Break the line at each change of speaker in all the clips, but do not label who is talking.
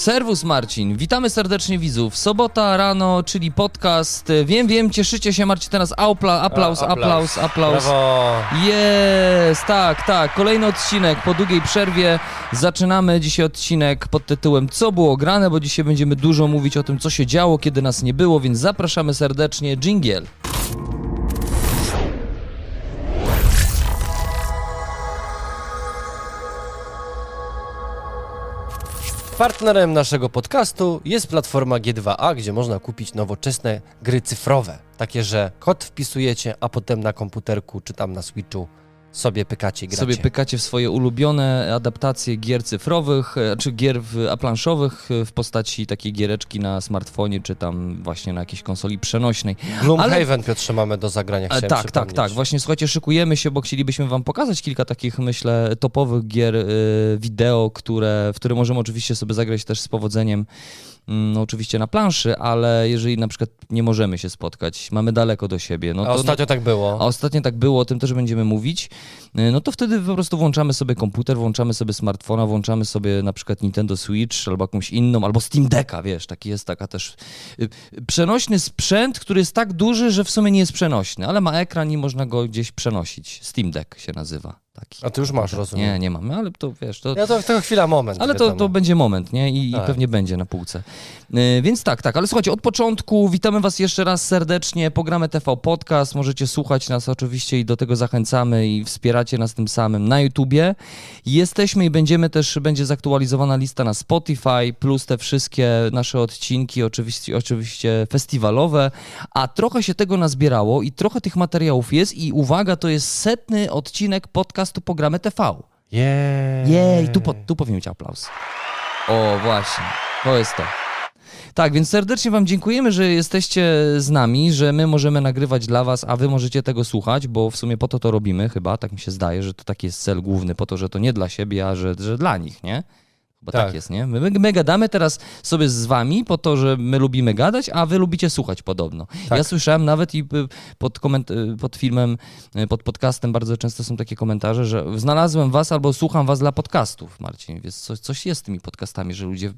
Serwus Marcin, witamy serdecznie widzów. Sobota rano, czyli podcast. Wiem, wiem, cieszycie się Marcin teraz. Aupla, aplauz, aplauz, aplauz. Jest, tak, tak. Kolejny odcinek po długiej przerwie. Zaczynamy dzisiaj odcinek pod tytułem Co było grane, bo dzisiaj będziemy dużo mówić o tym, co się działo, kiedy nas nie było, więc zapraszamy serdecznie. Jingiel.
Partnerem naszego podcastu jest platforma G2A, gdzie można kupić nowoczesne gry cyfrowe. Takie, że kod wpisujecie, a potem na komputerku czy tam na Switchu sobie pykacie gracie.
Sobie pykacie w swoje ulubione adaptacje gier cyfrowych, e, czy gier w, planszowych e, w postaci takiej giereczki na smartfonie, czy tam właśnie na jakiejś konsoli przenośnej.
Gloomhaven, Ale... Piotrze, mamy do zagrania,
E,
chciałem
Tak, tak, tak. Właśnie słuchajcie, szykujemy się, bo chcielibyśmy wam pokazać kilka takich, myślę, topowych gier y, wideo, które, w które możemy oczywiście sobie zagrać też z powodzeniem no, oczywiście na planszy, ale jeżeli na przykład nie możemy się spotkać, mamy daleko do siebie. No
a
to,
ostatnio
no,
tak było.
A ostatnio tak było, o tym też będziemy mówić. No to wtedy po prostu włączamy sobie komputer, włączamy sobie smartfona, włączamy sobie na przykład Nintendo Switch albo jakąś inną, albo Steam Decka, wiesz, taki jest taka też y, przenośny sprzęt, który jest tak duży, że w sumie nie jest przenośny, ale ma ekran i można go gdzieś przenosić. Steam Deck się nazywa. Taki.
A ty już masz, rozumiem.
Nie, nie mamy, ale to wiesz. To...
Ja to, to chwila, moment.
Ale to, to będzie moment, nie? I, tak. i pewnie będzie na półce. Yy, więc tak, tak, ale słuchajcie, od początku witamy Was jeszcze raz serdecznie. Programy TV Podcast. Możecie słuchać nas oczywiście i do tego zachęcamy i wspieracie nas tym samym na YouTubie. Jesteśmy i będziemy też, będzie zaktualizowana lista na Spotify, plus te wszystkie nasze odcinki, oczywiście, oczywiście festiwalowe. A trochę się tego nazbierało i trochę tych materiałów jest. I uwaga, to jest setny odcinek podcastu podcastu Pogramy TV.
Jej.
Jej, tu, po, tu powinien być aplauz. O, właśnie, to jest to. Tak, więc serdecznie Wam dziękujemy, że jesteście z nami, że my możemy nagrywać dla Was, a Wy możecie tego słuchać, bo w sumie po to to robimy chyba, tak mi się zdaje, że to taki jest cel główny, po to, że to nie dla siebie, a że, że dla nich, nie? Bo tak, tak jest, nie? My, my, gadamy teraz sobie z wami po to, że my lubimy gadać, a wy lubicie słuchać podobno. Tak. Ja słyszałem nawet i pod, koment- pod filmem, pod podcastem bardzo często są takie komentarze, że znalazłem was albo słucham was dla podcastów, Marcin. Więc coś, coś jest z tymi podcastami, że ludzie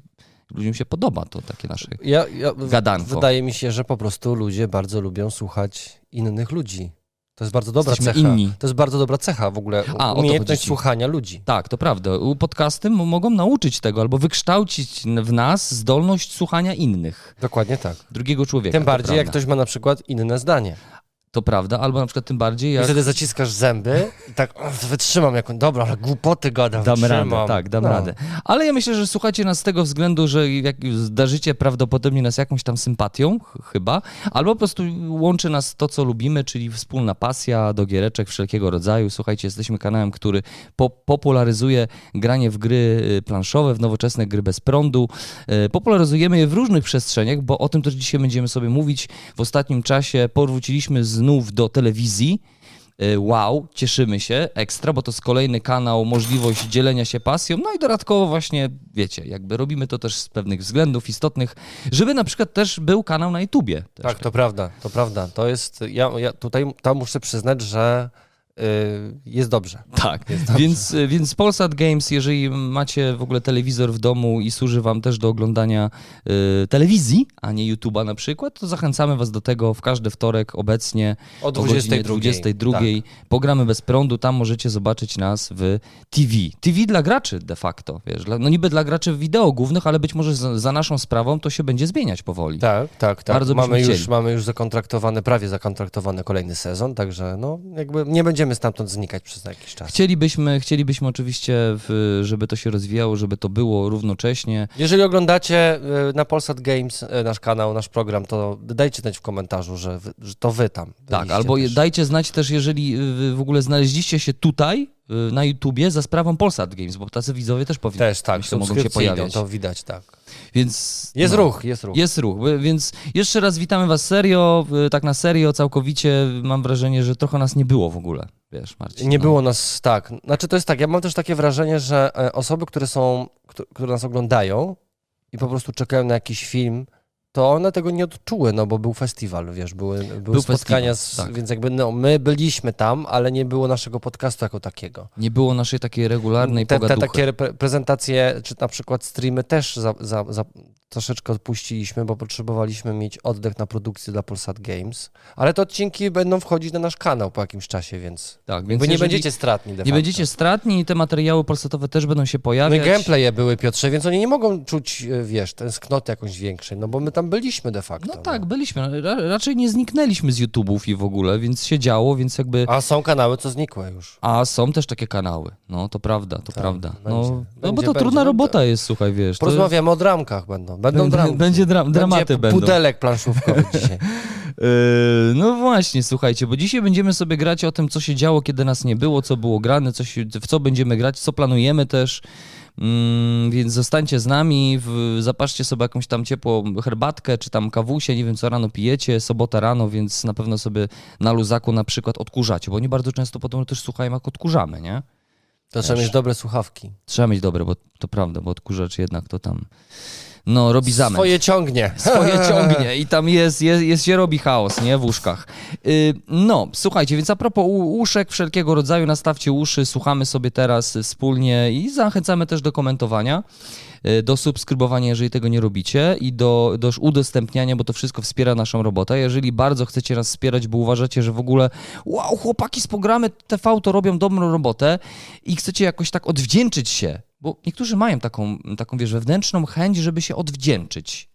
ludziom się podoba to takie nasze ja, ja, gadanko.
Wydaje mi się, że po prostu ludzie bardzo lubią słuchać innych ludzi. To jest bardzo dobra
Jesteśmy
cecha.
inni.
To jest bardzo dobra cecha w ogóle. A, umiejętność słuchania ludzi.
Tak, to prawda. Podcasty mogą nauczyć tego albo wykształcić w nas zdolność słuchania innych.
Dokładnie tak.
Drugiego człowieka.
Tym bardziej, jak ktoś ma na przykład inne zdanie.
To prawda, albo na przykład tym bardziej jak...
I wtedy zaciskasz zęby i tak wytrzymam jak dobra, ale głupoty gadam,
Dam
wytrzymam.
radę, tak, dam no. radę. Ale ja myślę, że słuchacie nas z tego względu, że jak zdarzycie prawdopodobnie nas jakąś tam sympatią, chyba, albo po prostu łączy nas to, co lubimy, czyli wspólna pasja do giereczek wszelkiego rodzaju. Słuchajcie, jesteśmy kanałem, który po popularyzuje granie w gry y, planszowe, w nowoczesne gry bez prądu. Y, popularyzujemy je w różnych przestrzeniach, bo o tym też dzisiaj będziemy sobie mówić. W ostatnim czasie powróciliśmy z znów do telewizji. E, wow, cieszymy się, ekstra, bo to jest kolejny kanał, możliwość dzielenia się pasją. No i dodatkowo właśnie, wiecie, jakby robimy to też z pewnych względów istotnych, żeby na przykład też był kanał na YouTubie.
Tak, to prawda, to prawda. To jest, ja, ja tutaj tam muszę przyznać, że jest dobrze.
Tak,
jest dobrze.
Więc, więc Polsat Games, jeżeli macie w ogóle telewizor w domu i służy wam też do oglądania y, telewizji, a nie YouTube'a na przykład, to zachęcamy was do tego w każdy wtorek obecnie
o 22.
22. Tak. Pogramy bez prądu, tam możecie zobaczyć nas w TV. TV dla graczy de facto, wiesz, no niby dla graczy wideo głównych, ale być może za, za naszą sprawą to się będzie zmieniać powoli.
Tak, tak, tak. Bardzo mamy już, mamy już zakontraktowany, prawie zakontraktowany kolejny sezon, także no jakby nie będzie będziemy stamtąd znikać przez jakiś czas.
Chcielibyśmy, chcielibyśmy oczywiście, w, żeby to się rozwijało, żeby to było równocześnie.
Jeżeli oglądacie e, na Polsat Games e, nasz kanał, nasz program, to dajcie znać w komentarzu, że, że to wy tam.
Tak, albo też. dajcie znać też, jeżeli w ogóle znaleźliście się tutaj, na YouTubie za sprawą Polsat Games, bo tacy widzowie też powinni
też, tak, myślę, mogą się pojawiać. To widać, tak.
Więc,
jest no, ruch, jest ruch.
Jest ruch, więc jeszcze raz witamy was serio, tak na serio, całkowicie mam wrażenie, że trochę nas nie było w ogóle, wiesz Marcin.
Nie no. było nas, tak. Znaczy to jest tak, ja mam też takie wrażenie, że e, osoby, które są, które nas oglądają i po prostu czekają na jakiś film, to one tego nie odczuły, no bo był festiwal, wiesz, były, były
Był
spotkania,
festiwal,
z,
tak.
więc jakby no, my byliśmy tam, ale nie było naszego podcastu jako takiego.
Nie było naszej takiej regularnej
te, te
pogaduchy.
takie repre- prezentacje, czy na przykład streamy też za, za, za troszeczkę odpuściliśmy, bo potrzebowaliśmy mieć oddech na produkcję dla Polsat Games, ale te odcinki będą wchodzić na nasz kanał po jakimś czasie, więc,
Tak, więc
wy nie będziecie stratni de
nie będziecie stratni i te materiały polsatowe też będą się
No i
pojawiać.
gameplaye były, Piotrze, więc oni nie mogą czuć, e, wiesz, tęsknoty jakąś większej, no bo my tam byliśmy de facto.
No tak, byliśmy. Ra raczej nie zniknęliśmy z YouTube'ów i w ogóle, więc się działo, więc jakby...
A są kanały, co znikłe już.
A są też takie kanały. No, to prawda, to
Tak,
prawda.
będzie,
no, no bo
będzie,
to
będzie.
trudna
No,
robota jest, słuchaj, wiesz. To
Porozmawiamy o dramkach będą. Będą dramki.
będzie dra- dramaty
będzie
będą.
pudelek planszówkowy dzisiaj.
Yy, no właśnie, słuchajcie, bo dzisiaj będziemy sobie grać o tym, co się działo, kiedy nas nie było, co było grane, co się, w co będziemy grać, co planujemy też. Mm, więc zostańcie z nami, w, zapaszcie sobie jakąś tam ciepłą herbatkę, czy tam kawusie, nie wiem co rano pijecie, sobota rano, więc na pewno sobie na luzaku na przykład odkurzacie, bo oni bardzo często potem też słuchają, jak odkurzamy, nie?
To trzeba mieć dobre słuchawki.
Trzeba mieć dobre, bo to prawda, bo odkurzacz jednak to tam, no, robi zamęt.
Swoje ciągnie.
swoje ciągnie i tam jest, jest, jest się robi chaos, nie, w łóżkach. Yy, no, słuchajcie, więc a propos uszek wszelkiego rodzaju, nastawcie uszy, słuchamy sobie teraz wspólnie i zachęcamy też do komentowania, y, do subskrybowania, jeżeli tego nie robicie i do, do udostępniania, bo to wszystko wspiera naszą robotę. Jeżeli bardzo chcecie nas wspierać, bo uważacie, że w ogóle wow, chłopaki z programy TV to robią dobrą robotę i chcecie jakoś tak odwdzięczyć się, bo niektórzy mają taką, taką wiesz, wewnętrzną chęć, żeby się odwdzięczyć.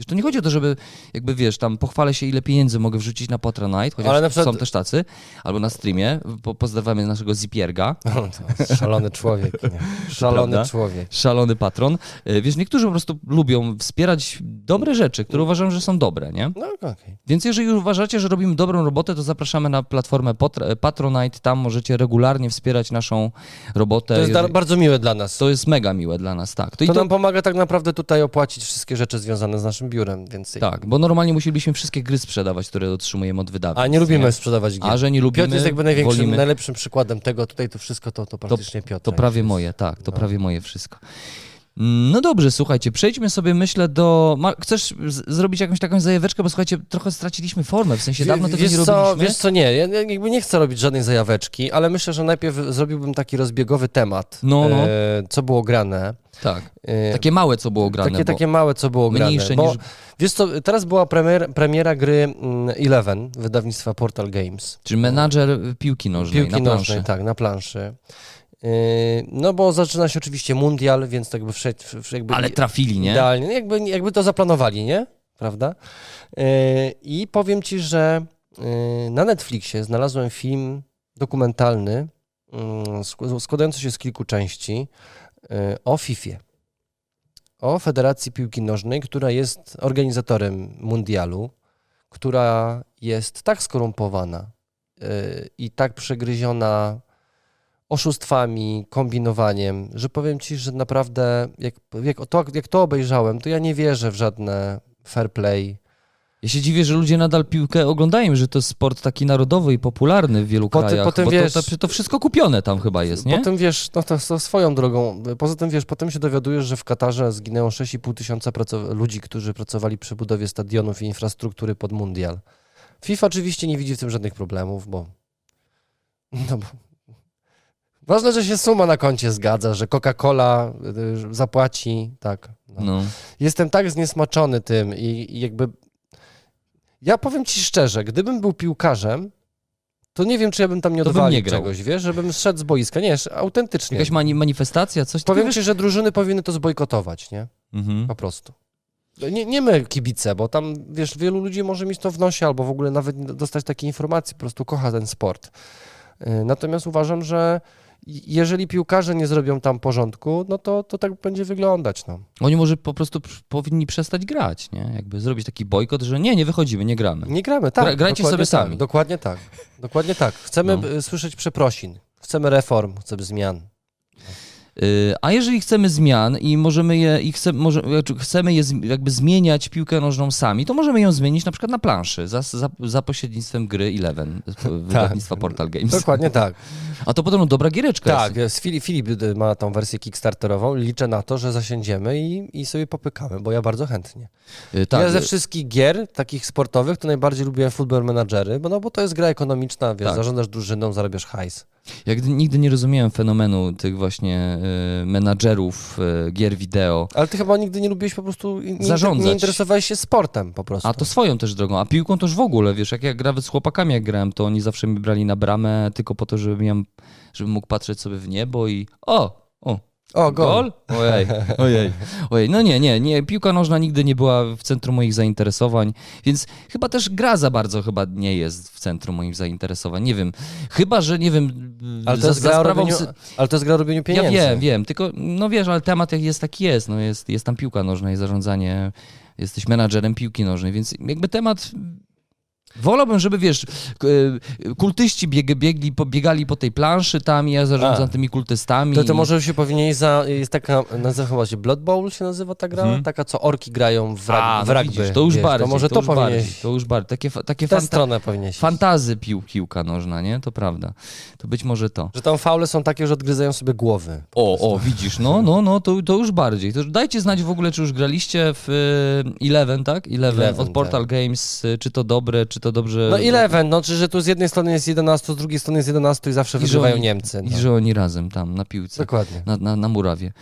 Wiesz, to nie chodzi o to, żeby jakby, wiesz, tam pochwalę się, ile pieniędzy mogę wrzucić na Patronite, chociaż
Ale na przykład-
są też tacy, albo na streamie, po, pozdrawiamy naszego Zipierga,
Szalony człowiek. Nie? Szalony
Prawda?
człowiek.
szalony patron. E, Wiesz, niektórzy po prostu lubią wspierać dobre rzeczy, które uważam, że są dobre, nie?
No okej.
Więc jeżeli uważacie, że robimy dobrą robotę, to zapraszamy na platformę Pot- Patronite, tam możecie regularnie wspierać naszą robotę.
To jest
Jeżeli-
bardzo miłe dla nas. To,
to jest mega miłe dla nas, tak. To, i to,
nam pomaga tak naprawdę tutaj opłacić wszystkie rzeczy związane z naszym biurem,
tak, bo normalnie musielibyśmy wszystkie gry sprzedawać, które otrzymujemy od wydawcy.
A nie lubimy sprzedawać gier.
A że nie lubimy,
Piotr jest jakby największym,
wolimy,
najlepszym przykładem tego. Tutaj to wszystko to, to praktycznie Piotr.
to prawie moje, tak, to prawie moje wszystko. No dobrze, słuchajcie, przejdźmy sobie, myślę, do... Chcesz zrobić jakąś taką zajaweczkę, bo słuchajcie, trochę straciliśmy formę, w sensie dawno tego
wiesz
nie
co,
robiliśmy.
Wiesz co, nie, ja ja jakby nie chcę robić żadnej zajaweczki, ale myślę, że najpierw zrobiłbym taki rozbiegowy temat,
No, no.
E, co było grane.
Tak,
E,
takie małe, co było grane,
takie, takie małe, co było grane.
mniejsze
bo,
niż...
Wiesz co, teraz była premier, premiera gry mm, Eleven, wydawnictwa Portal Games.
Czyli menadżer piłki nożnej
Piłki
na
nożnej,
planszy.
tak, na planszy. Yy, No bo zaczyna się oczywiście mundial, więc tak jakby wszedł, jakby
Ale trafili, nie?
idealnie, jakby, jakby to zaplanowali, nie? Prawda? Yy, I powiem ci, że yy, na Netflixie znalazłem film dokumentalny sk- składający się z kilku części o FIFA. O Federacji Piłki Nożnej, która jest organizatorem mundialu, która jest tak skorumpowana i tak przegryziona oszustwami, kombinowaniem, że powiem ci, że naprawdę jak, jak, to, jak to obejrzałem, to ja nie wierzę w żadne fair play.
Ja się dziwię, że ludzie nadal piłkę oglądają, że to jest sport taki narodowy i popularny w wielu
Potem-
krajach,
potem
bo
wiesz-
to, to, to wszystko kupione tam chyba jest, nie?
Potem wiesz, no to, to swoją drogą, poza tym wiesz, potem się dowiadujesz, że w Katarze zginęło 6,5 tysiąca ludzi, którzy pracowali przy budowie stadionów i infrastruktury pod mundial. FIFA oczywiście nie widzi w tym żadnych problemów, bo... No bo... Ważne, że się suma na koncie zgadza, że Coca-Cola y, zapłaci, tak. No.
No.
Jestem tak zniesmaczony tym i, i jakby. Ja powiem ci szczerze, gdybym był piłkarzem, to nie wiem, czy ja bym tam nie odwalił
nie grał.
czegoś, wiesz, żebym zszedł z boiska. Nie, autentycznie.
Jakaś mani manifestacja, coś
Powiem
takiego?
ci, że drużyny powinny to zbojkotować, nie?
Mhm.
Po prostu. Nie, nie my kibice, bo tam, wiesz, wielu ludzi może mieć to w nosie, albo w ogóle nawet dostać takiej informacji, po prostu kocha ten sport. Y, Natomiast uważam, że jeżeli piłkarze nie zrobią tam porządku, no to, to tak będzie wyglądać, no.
Oni może po prostu powinni przestać grać, nie? Jakby zrobić taki bojkot, że nie, nie wychodzimy, nie gramy.
Nie gramy, tak.
Gra- grajcie sobie
tak,
sami.
Dokładnie tak. Dokładnie tak. Chcemy
No.
słyszeć przeprosin. Chcemy reform, chcemy zmian.
Y, A jeżeli chcemy zmian i możemy je, i chce, może, znaczy chcemy je jakby zmieniać piłkę nożną sami, to możemy ją zmienić na przykład na planszy za, za, za pośrednictwem gry Eleven, wydawnictwa Portal Games.
Dokładnie tak.
A to podobno dobra giereczka
Tak,
jest.
Filip, Filip y, ma tą wersję kickstarterową. Liczę na to, że zasiędziemy i, i sobie popykamy, bo ja bardzo chętnie.
Y, Tak,
ja ze
y,
wszystkich gier takich sportowych to najbardziej lubiłem Football Managery, bo, no, bo to jest gra ekonomiczna, wiesz,
Tak.
zarządzasz drużyną, zarabiasz hajs.
Ja gdy- nigdy nie rozumiałem fenomenu tych właśnie y, menadżerów y, gier wideo.
Ale ty chyba nigdy nie lubiłeś po prostu, nie,
Zarządzać.
nie interesowałeś się sportem po prostu.
A to swoją też drogą, a piłką już w ogóle, wiesz, jak ja nawet z chłopakami jak grałem, to oni zawsze mi brali na bramę tylko po to, żebym, ja, żebym mógł patrzeć sobie w niebo i o, o,
O, gol.
Ojej, ojej, ojej. No nie, nie, nie, piłka nożna nigdy nie była w centrum moich zainteresowań, więc chyba też gra za bardzo chyba nie jest w centrum moich zainteresowań, nie wiem. Chyba, że nie wiem,
Ale to,
za,
jest
za
gra o
sprawą...
robieniu, ale to jest gra o robieniu
Ja
pieniędzy.
wiem, wiem, tylko no wiesz, ale temat jak jest taki jest, no jest, jest tam piłka nożna i zarządzanie, jesteś menadżerem piłki nożnej, więc jakby temat... Wolałbym, żeby wiesz, y, kultyści bieg, biegli, po- biegali po tej planszy tam i ja zarządzam
A.
tymi kultystami.
To, to może się powinien za. Jest taka, nazywa chyba się Blood Bowl się nazywa ta gra?
Mhm.
Taka, co orki grają w, rag,
A,
w
no
rugby.
widzisz, to już
wiesz,
bardziej,
To może to,
już bardziej,
powinieneś.
to już bardziej, takie, takie
W
fanta-
stronę powinieneś.
fantazy pił, piłka nożna, nie? To prawda. To być może to.
Że tam faule są takie, że odgryzają sobie głowy.
O, o, widzisz, no, no, no, to, to już bardziej. To już dajcie znać w ogóle, czy już graliście w y, Eleven, tak? Eleven,
Eleven,
od Portal Games, y, czy to dobre, czy to dobrze...
No Eleven, no czy że tu z jednej strony jest 11, z drugiej strony jest 11 i zawsze
I
wygrywają
oni-
Niemcy.
I
No.
że oni razem tam na piłce.
Dokładnie.
Na, na, na murawie.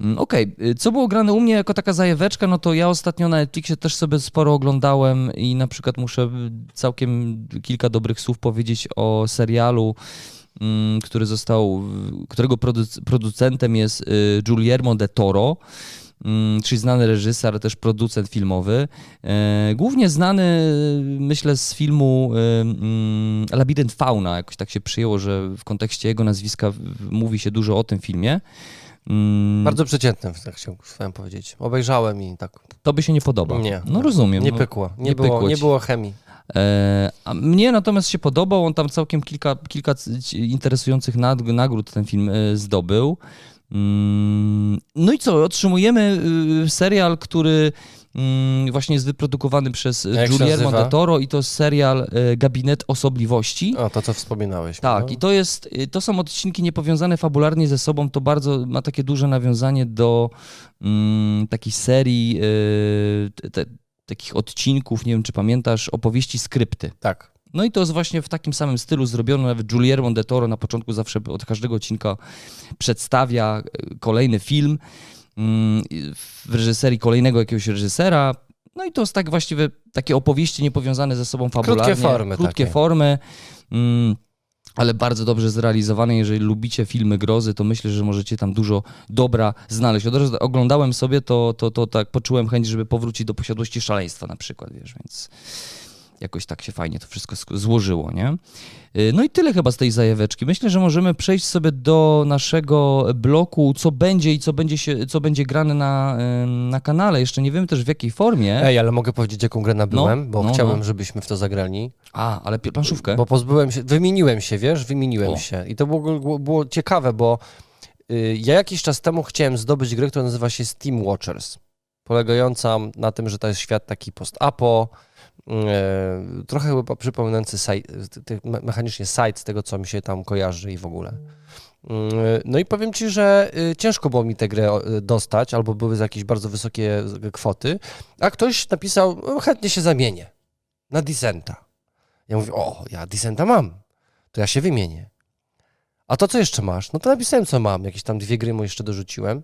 Mm, Okej, y, co było grane u mnie jako taka zajaweczka, no to ja ostatnio na Netflixie też sobie sporo oglądałem i na przykład muszę y, całkiem kilka dobrych słów powiedzieć o serialu, mm, który został, którego produc- producentem jest y, Guillermo de Toro, czyli znany reżyser, ale też producent filmowy. E, Głównie znany, myślę, z filmu y, mm, Labirynt Fauna. Jakoś tak się przyjęło, że w kontekście jego nazwiska mówi się dużo o tym filmie. Mm,
Bardzo przeciętny, tak chciałem powiedzieć. Obejrzałem i tak
To by się nie podoba.
Nie.
No rozumiem.
nie
no.
pykło. Nie,
nie
było,
pykło
nie było chemii.
E, a mnie natomiast się podobał, on tam całkiem kilka, kilka interesujących nagród ten film e, zdobył. Mm, No i co, otrzymujemy y, serial, który mm, właśnie jest wyprodukowany przez
A się
Guillermo
nazywa?
de Toro i to jest serial e, Gabinet Osobliwości.
O, to co wspominałeś.
Tak,
no.
i to jest, y, to są odcinki niepowiązane fabularnie ze sobą, to bardzo ma takie duże nawiązanie do mm, takiej serii y, te, takich odcinków, nie wiem czy pamiętasz, opowieści skrypty.
tak.
No i to jest właśnie w takim samym stylu zrobione, nawet Guillermo de Toro na początku zawsze od każdego odcinka przedstawia y, kolejny film mm, w reżyserii kolejnego jakiegoś reżysera. No i to jest tak właściwie takie opowieści niepowiązane ze sobą fabularnie.
formy
Krótkie
takie.
formy. Mm, ale bardzo dobrze zrealizowane. Jeżeli lubicie filmy grozy, to myślę, że możecie tam dużo dobra znaleźć. Od razu oglądałem sobie, to, to, to tak poczułem chęć, żeby powrócić do posiadłości szaleństwa na przykład, wiesz, więc jakoś tak się fajnie to wszystko złożyło, nie? Y, No i tyle chyba z tej zajaweczki. Myślę, że możemy przejść sobie do naszego bloku, co będzie i co będzie, się, co będzie grane na, na kanale. Jeszcze nie wiem też w jakiej formie.
Ej, ale mogę powiedzieć, jaką grę nabyłem, bo
no,
chciałem,
no.
żebyśmy w to zagrali.
A, ale planszówkę.
Bo pozbyłem się, wymieniłem się, wiesz, wymieniłem
O.
się. I to było, było, ciekawe, bo y, ja jakiś czas temu chciałem zdobyć grę, która nazywa się Steam Watchers. Polegająca na tym, że to jest świat taki post-apo, trochę chyba przypominający mechanicznie site z tego, co mi się tam kojarzy i w ogóle. Y, No i powiem Ci, że y, ciężko było mi tę grę y, dostać, albo były za jakieś bardzo wysokie y, kwoty, a ktoś napisał, "No, chętnie się zamienię na Dissenta. Ja mówię, o, ja Dissenta mam, to ja się wymienię. A to co jeszcze masz? No to napisałem, co mam. Jakieś tam dwie gry mu jeszcze dorzuciłem.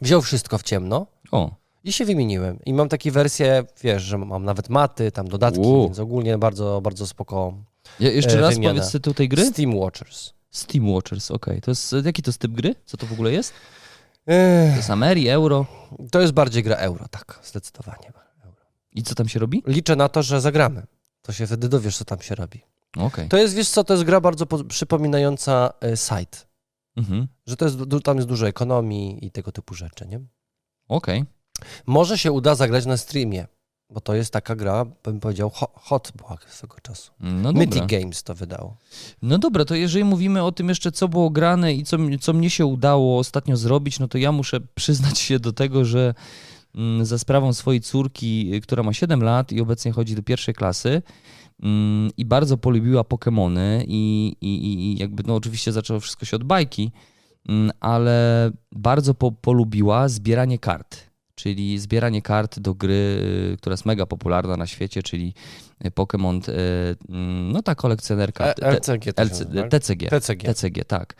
Wziął wszystko w ciemno
O,
i się wymieniłem. I mam takie wersje, wiesz, że mam nawet maty, tam dodatki,
U.
więc ogólnie bardzo, bardzo spoko.
Je, jeszcze
E,
raz
wymiana.
powiedz tytuł tej gry.
Steam Watchers.
Steam Watchers, okej. To jest, jaki to jest typ gry? Co to w ogóle jest? To
Ech,
jest Ameri, Euro.
to jest bardziej gra euro, tak, zdecydowanie.
I co tam się robi?
Liczę na to, że zagramy. To się wtedy dowiesz, co tam się robi.
Okej.
To jest, wiesz co, to jest gra bardzo po- przypominająca e, site.
Mhm.
Że to jest, tam jest dużo ekonomii i tego typu rzeczy, nie?
Okej.
Może się uda zagrać na streamie. Bo to jest taka gra, bym powiedział, ho- hot była swego czasu.
No
Mythic. Games to wydało.
No dobra, to jeżeli mówimy o tym jeszcze, co było grane i co, co mnie się udało ostatnio zrobić, no to ja muszę przyznać się do tego, że mm, za sprawą swojej córki, która ma 7 lat i obecnie chodzi do pierwszej klasy mm, i bardzo polubiła Pokémony i, i, i- i jakby, no oczywiście zaczęło wszystko się od bajki, mm, ale bardzo po, polubiła zbieranie kart. Czyli zbieranie kart do gry, y, która jest mega popularna na świecie, czyli y, Pokémon, y, mm, no ta kolekcjonerka.
LCG tak?
TCG.
TCG.
TCG, tak.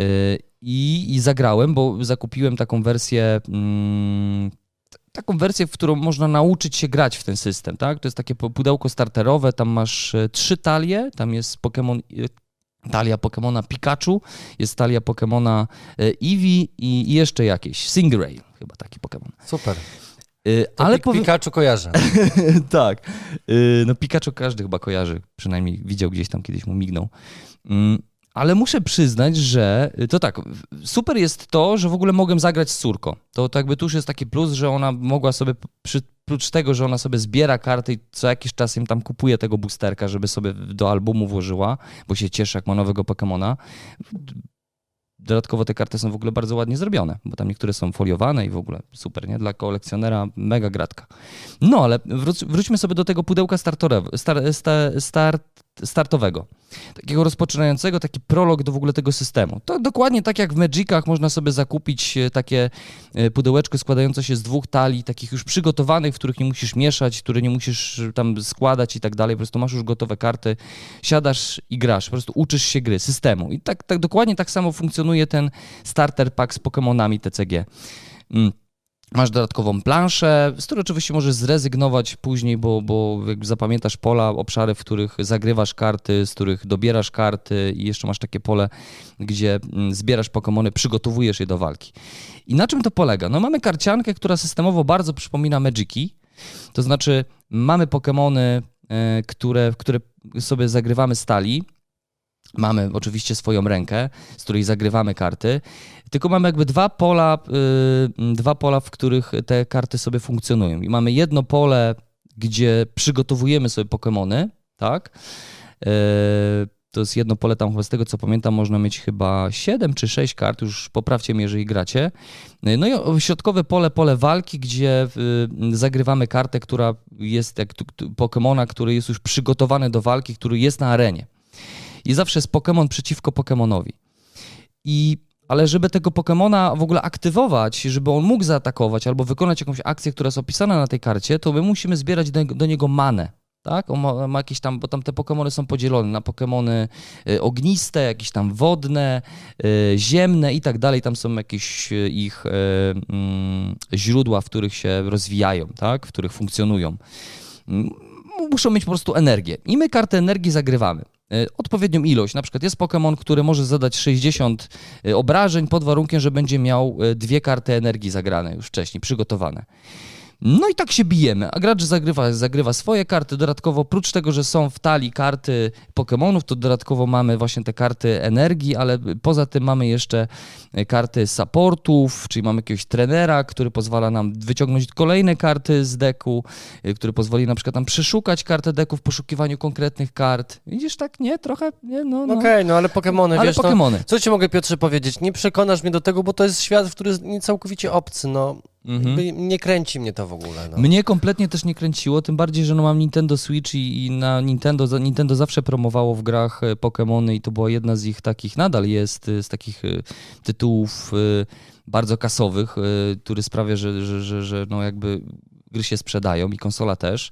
Y, I, I zagrałem, bo zakupiłem taką wersję. Mm, taką wersję, w którą można nauczyć się grać w ten system, tak? To jest takie pu- pudełko starterowe, tam masz e, trzy talie, tam jest Pokémon, e, talia Pokémona Pikachu, jest talia Pokémona e, Eevee i, i jeszcze jakieś, Stingray, chyba taki Pokémon.
Super.
Y,
To
Ale
Pik- Pikachu kojarzę.
tak. Y, No Pikachu każdy chyba kojarzy, przynajmniej widział gdzieś tam kiedyś mu mignął. Mm, Ale muszę przyznać, że y, to tak, super jest to, że w ogóle mogłem zagrać z córką. To, to jakby tu już jest taki plus, że ona mogła sobie, przy, oprócz tego, że ona sobie zbiera karty i co jakiś czas im tam kupuje tego boosterka, żeby sobie do albumu włożyła, bo się cieszy, jak ma nowego Pokemona. Dodatkowo te karty są w ogóle bardzo ładnie zrobione, bo tam niektóre są foliowane i w ogóle super, nie? Dla kolekcjonera mega gratka. No, ale wróć, wróćmy sobie do tego pudełka startorowego, star, sta, start, startowego. Takiego rozpoczynającego, taki prolog do w ogóle tego systemu. To dokładnie tak jak w Magicach można sobie zakupić e, takie e, pudełeczko składające się z dwóch talii, takich już przygotowanych, w których nie musisz mieszać, które nie musisz e, tam składać i tak dalej. Po prostu masz już gotowe karty, siadasz i grasz, po prostu uczysz się gry, systemu. I tak, tak dokładnie tak samo funkcjonuje ten starter pack z Pokémonami TCG. Mm. Masz dodatkową planszę, z której oczywiście możesz zrezygnować później, bo, bo zapamiętasz pola, obszary, w których zagrywasz karty, z których dobierasz karty i jeszcze masz takie pole, gdzie mm, zbierasz Pokémony, przygotowujesz je do walki. I na czym to polega? No mamy karciankę, która systemowo bardzo przypomina Magiki, to znaczy mamy Pokémony, e, które, które sobie zagrywamy stali, Mamy oczywiście swoją rękę, z której zagrywamy karty, tylko mamy jakby dwa pola, y, dwa pola, w których te karty sobie funkcjonują. I mamy jedno pole, gdzie przygotowujemy sobie Pokémony, tak? Y, to jest jedno pole tam, chyba z tego co pamiętam, można mieć chyba 7 czy 6 kart, już poprawcie mnie, jeżeli gracie. Y, No i środkowe pole, pole walki, gdzie y, zagrywamy kartę, która jest jak Pokemona, który jest już przygotowany do walki, który jest na arenie. I zawsze jest Pokémon przeciwko Pokémonowi. I ale żeby tego Pokemona w ogóle aktywować, żeby on mógł zaatakować albo wykonać jakąś akcję, która jest opisana na tej karcie, to my musimy zbierać do, do niego manę. Tak? On ma, ma jakieś tam, bo tam te Pokemony są podzielone na Pokemony y, ogniste, jakieś tam wodne, y, ziemne i tak dalej. Tam są jakieś y, ich mm, źródła, w których się rozwijają, tak? w których funkcjonują. Muszą mieć po prostu energię. I my kartę energii zagrywamy. Y, Odpowiednią ilość. Na przykład jest Pokémon, który może zadać 60 y, obrażeń pod warunkiem, że będzie miał y, dwie karty energii zagrane już wcześniej, przygotowane. No i tak się bijemy, a gracz zagrywa, zagrywa swoje karty. Dodatkowo, oprócz tego, że są w talii karty Pokémonów, to dodatkowo mamy właśnie te karty energii, ale poza tym mamy jeszcze e, karty supportów, czyli mamy jakiegoś trenera, który pozwala nam wyciągnąć kolejne karty z deku, e, który pozwoli na przykład nam przeszukać kartę deku w poszukiwaniu konkretnych kart. Widzisz, tak, nie? Trochę, nie? No, no.
Okej, no ale Pokemony,
Ale
wiesz, no,
Pokémony.
co ci mogę Piotrze powiedzieć? Nie przekonasz mnie do tego, bo to jest świat, w który jest całkowicie obcy, no.
Mhm.
Nie kręci mnie to w ogóle, no.
Mnie kompletnie też nie kręciło, tym bardziej, że no mam Nintendo Switch i, i na Nintendo, Nintendo zawsze promowało w grach e, Pokémony i to była jedna z ich takich, nadal jest e, z takich e, tytułów bardzo kasowych, który sprawia, że, że, że, że no jakby gry się sprzedają i konsola też.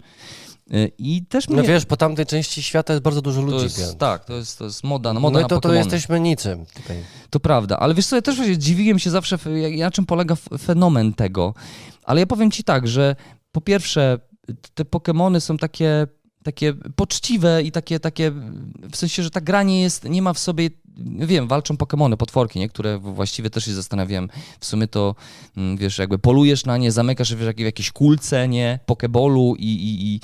E, I też mnie...
No wiesz, po tamtej części świata jest bardzo dużo
to
ludzi,
jest,
więc...
tak, to jest, to jest moda, no, moda
My
na
to, to jesteśmy niczym tutaj.
To prawda, ale wiesz co, ja też właśnie dziwiłem się zawsze, na czym polega fenomen tego. Ale ja powiem ci tak, że po pierwsze, te Pokémony są takie, takie poczciwe i takie, takie, w sensie, że ta gra nie jest, nie ma w sobie, wiem, walczą Pokémony, potworki, nie? które właściwie też się zastanawiałem, w sumie to, mm, wiesz, jakby polujesz na nie, zamykasz wiesz, w jakiejś kulce, nie, Pokebolu i, i, i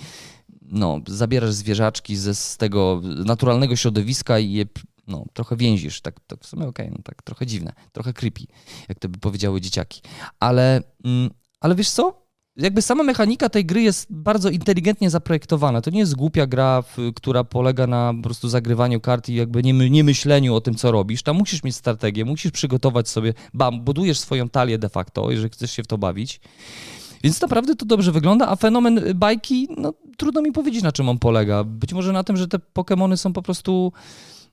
no, zabierasz zwierzaczki ze, z tego naturalnego środowiska i je no, trochę więzisz. Tak, tak w sumie okej, no tak trochę dziwne, trochę creepy, jak to by powiedziały dzieciaki. Ale, mm, ale wiesz co? jakby sama mechanika tej gry jest bardzo inteligentnie zaprojektowana. To nie jest głupia gra, w, która polega na po prostu zagrywaniu kart i jakby nie, nie myśleniu o tym, co robisz. Tam musisz mieć strategię, musisz przygotować sobie, bam, budujesz swoją talię de facto, jeżeli chcesz się w to bawić. Więc naprawdę to dobrze wygląda, a fenomen y, bajki, no trudno mi powiedzieć, na czym on polega. Być może na tym, że te Pokemony są po prostu...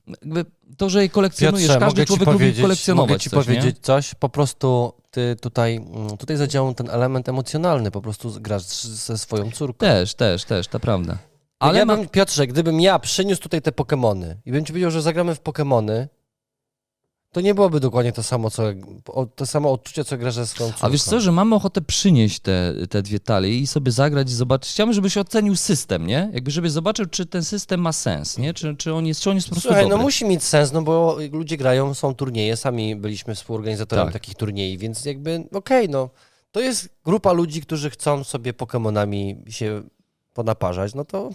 Jakby to, że je kolekcjonujesz,
Piotrze,
każdy człowiek lubi kolekcjonować
mogę ci
coś, nie?
powiedzieć coś, po prostu ty tutaj, mm, tutaj zadziałał ten element emocjonalny, po prostu grasz ze swoją córką.
Też, też, też, to prawda.
Ale ja
ma...
bym, Piotrze, gdybym ja przyniósł tutaj te Pokemony i bym ci powiedział, że zagramy w Pokemony, to nie byłoby dokładnie to samo, co, to samo odczucie, co grasz ze swoją córką.
A wiesz co, że mamy ochotę przynieść te, te dwie talie i sobie zagrać i zobaczyć. Chciałbym, żebyś ocenił system, nie? Jakby żebyś zobaczył, czy ten system ma sens, nie? Czy, czy, on, jest, czy on jest po prostu
Słuchaj,
dobry.
no musi mieć sens, no bo ludzie grają, są turnieje, sami byliśmy współorganizatorami
Tak.
takich turniejów, więc jakby okej, no to jest grupa ludzi, którzy chcą sobie Pokemonami się ponaparzać, no to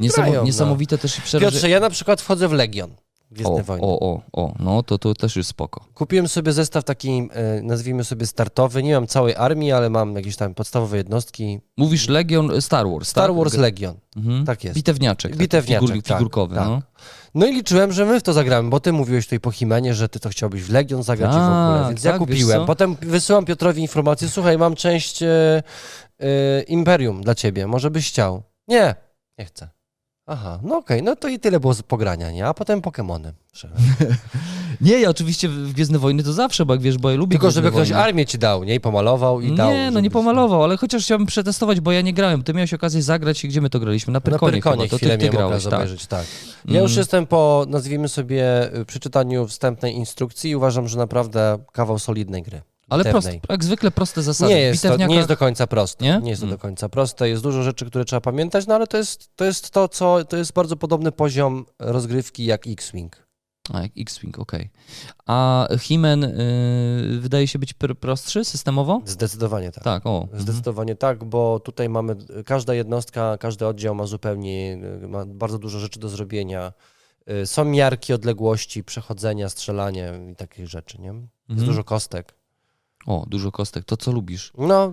Niesamo,
grają, no.
Niesamowite też i przerażenie.
Piotrze, ja na przykład wchodzę w Legion.
O,
Gwiezdne Wojny.
o, o, o, no to, to też jest spoko.
Kupiłem sobie zestaw taki, e, nazwijmy sobie startowy. Nie mam całej armii, ale mam jakieś tam podstawowe jednostki.
Mówisz Legion Star Wars,
Star
tak?
Wars Legion.
Mhm.
tak jest.
Bitewniaczek.
Bitewniaczek,
figur,
tak,
figurkowy,
tak.
no.
No i liczyłem, że my w to zagramy, bo ty mówiłeś tutaj po Himenie, że ty to chciałbyś w Legion zagrać i w ogóle,
Tak,
więc ja
tak, wiesz
kupiłem. Potem wysyłam Piotrowi informację, słuchaj, mam część e, e, Imperium dla ciebie, może byś chciał. Nie, nie chcę. Aha, no okej, no to i tyle było z pogrania, nie? A potem Pokemony.
Nie, ja oczywiście w Gwiezdne Wojny to zawsze, bo jak wiesz, bo ja lubię
Tylko żeby ktoś armię ci dał, nie? I pomalował i dał.
Nie, no nie pomalował, ale chociaż chciałbym przetestować, bo ja nie grałem. Ty miałeś okazję zagrać i gdzie my to graliśmy? Na
Na
Pyrkonie,
Pyrkonie
chyba. To ty, ty grałeś, tak.
obejrzeć, tak. Ja już
Mm.
jestem po, nazwijmy sobie, y, przeczytaniu wstępnej instrukcji i uważam, że naprawdę kawał solidnej gry.
Ale
bitewnej.
jak zwykle proste zasady.
Nie jest, to, nie jest do końca proste.
Nie?
Nie, jest to
Mm.
do końca proste. Jest dużo rzeczy, które trzeba pamiętać, no ale to jest to, jest to co, to jest bardzo podobny poziom rozgrywki jak X-Wing.
A, jak X-Wing, okej. A Himen y, wydaje się być pr- prostszy systemowo?
Zdecydowanie tak.
Tak, o. Mhm.
Zdecydowanie tak, bo tutaj mamy, każda jednostka, każdy oddział ma zupełnie, y, ma bardzo dużo rzeczy do zrobienia. Y, Są miarki odległości, przechodzenia, strzelanie i takich rzeczy, nie? Jest
Mhm.
dużo kostek.
O, dużo kostek. To co lubisz?
No,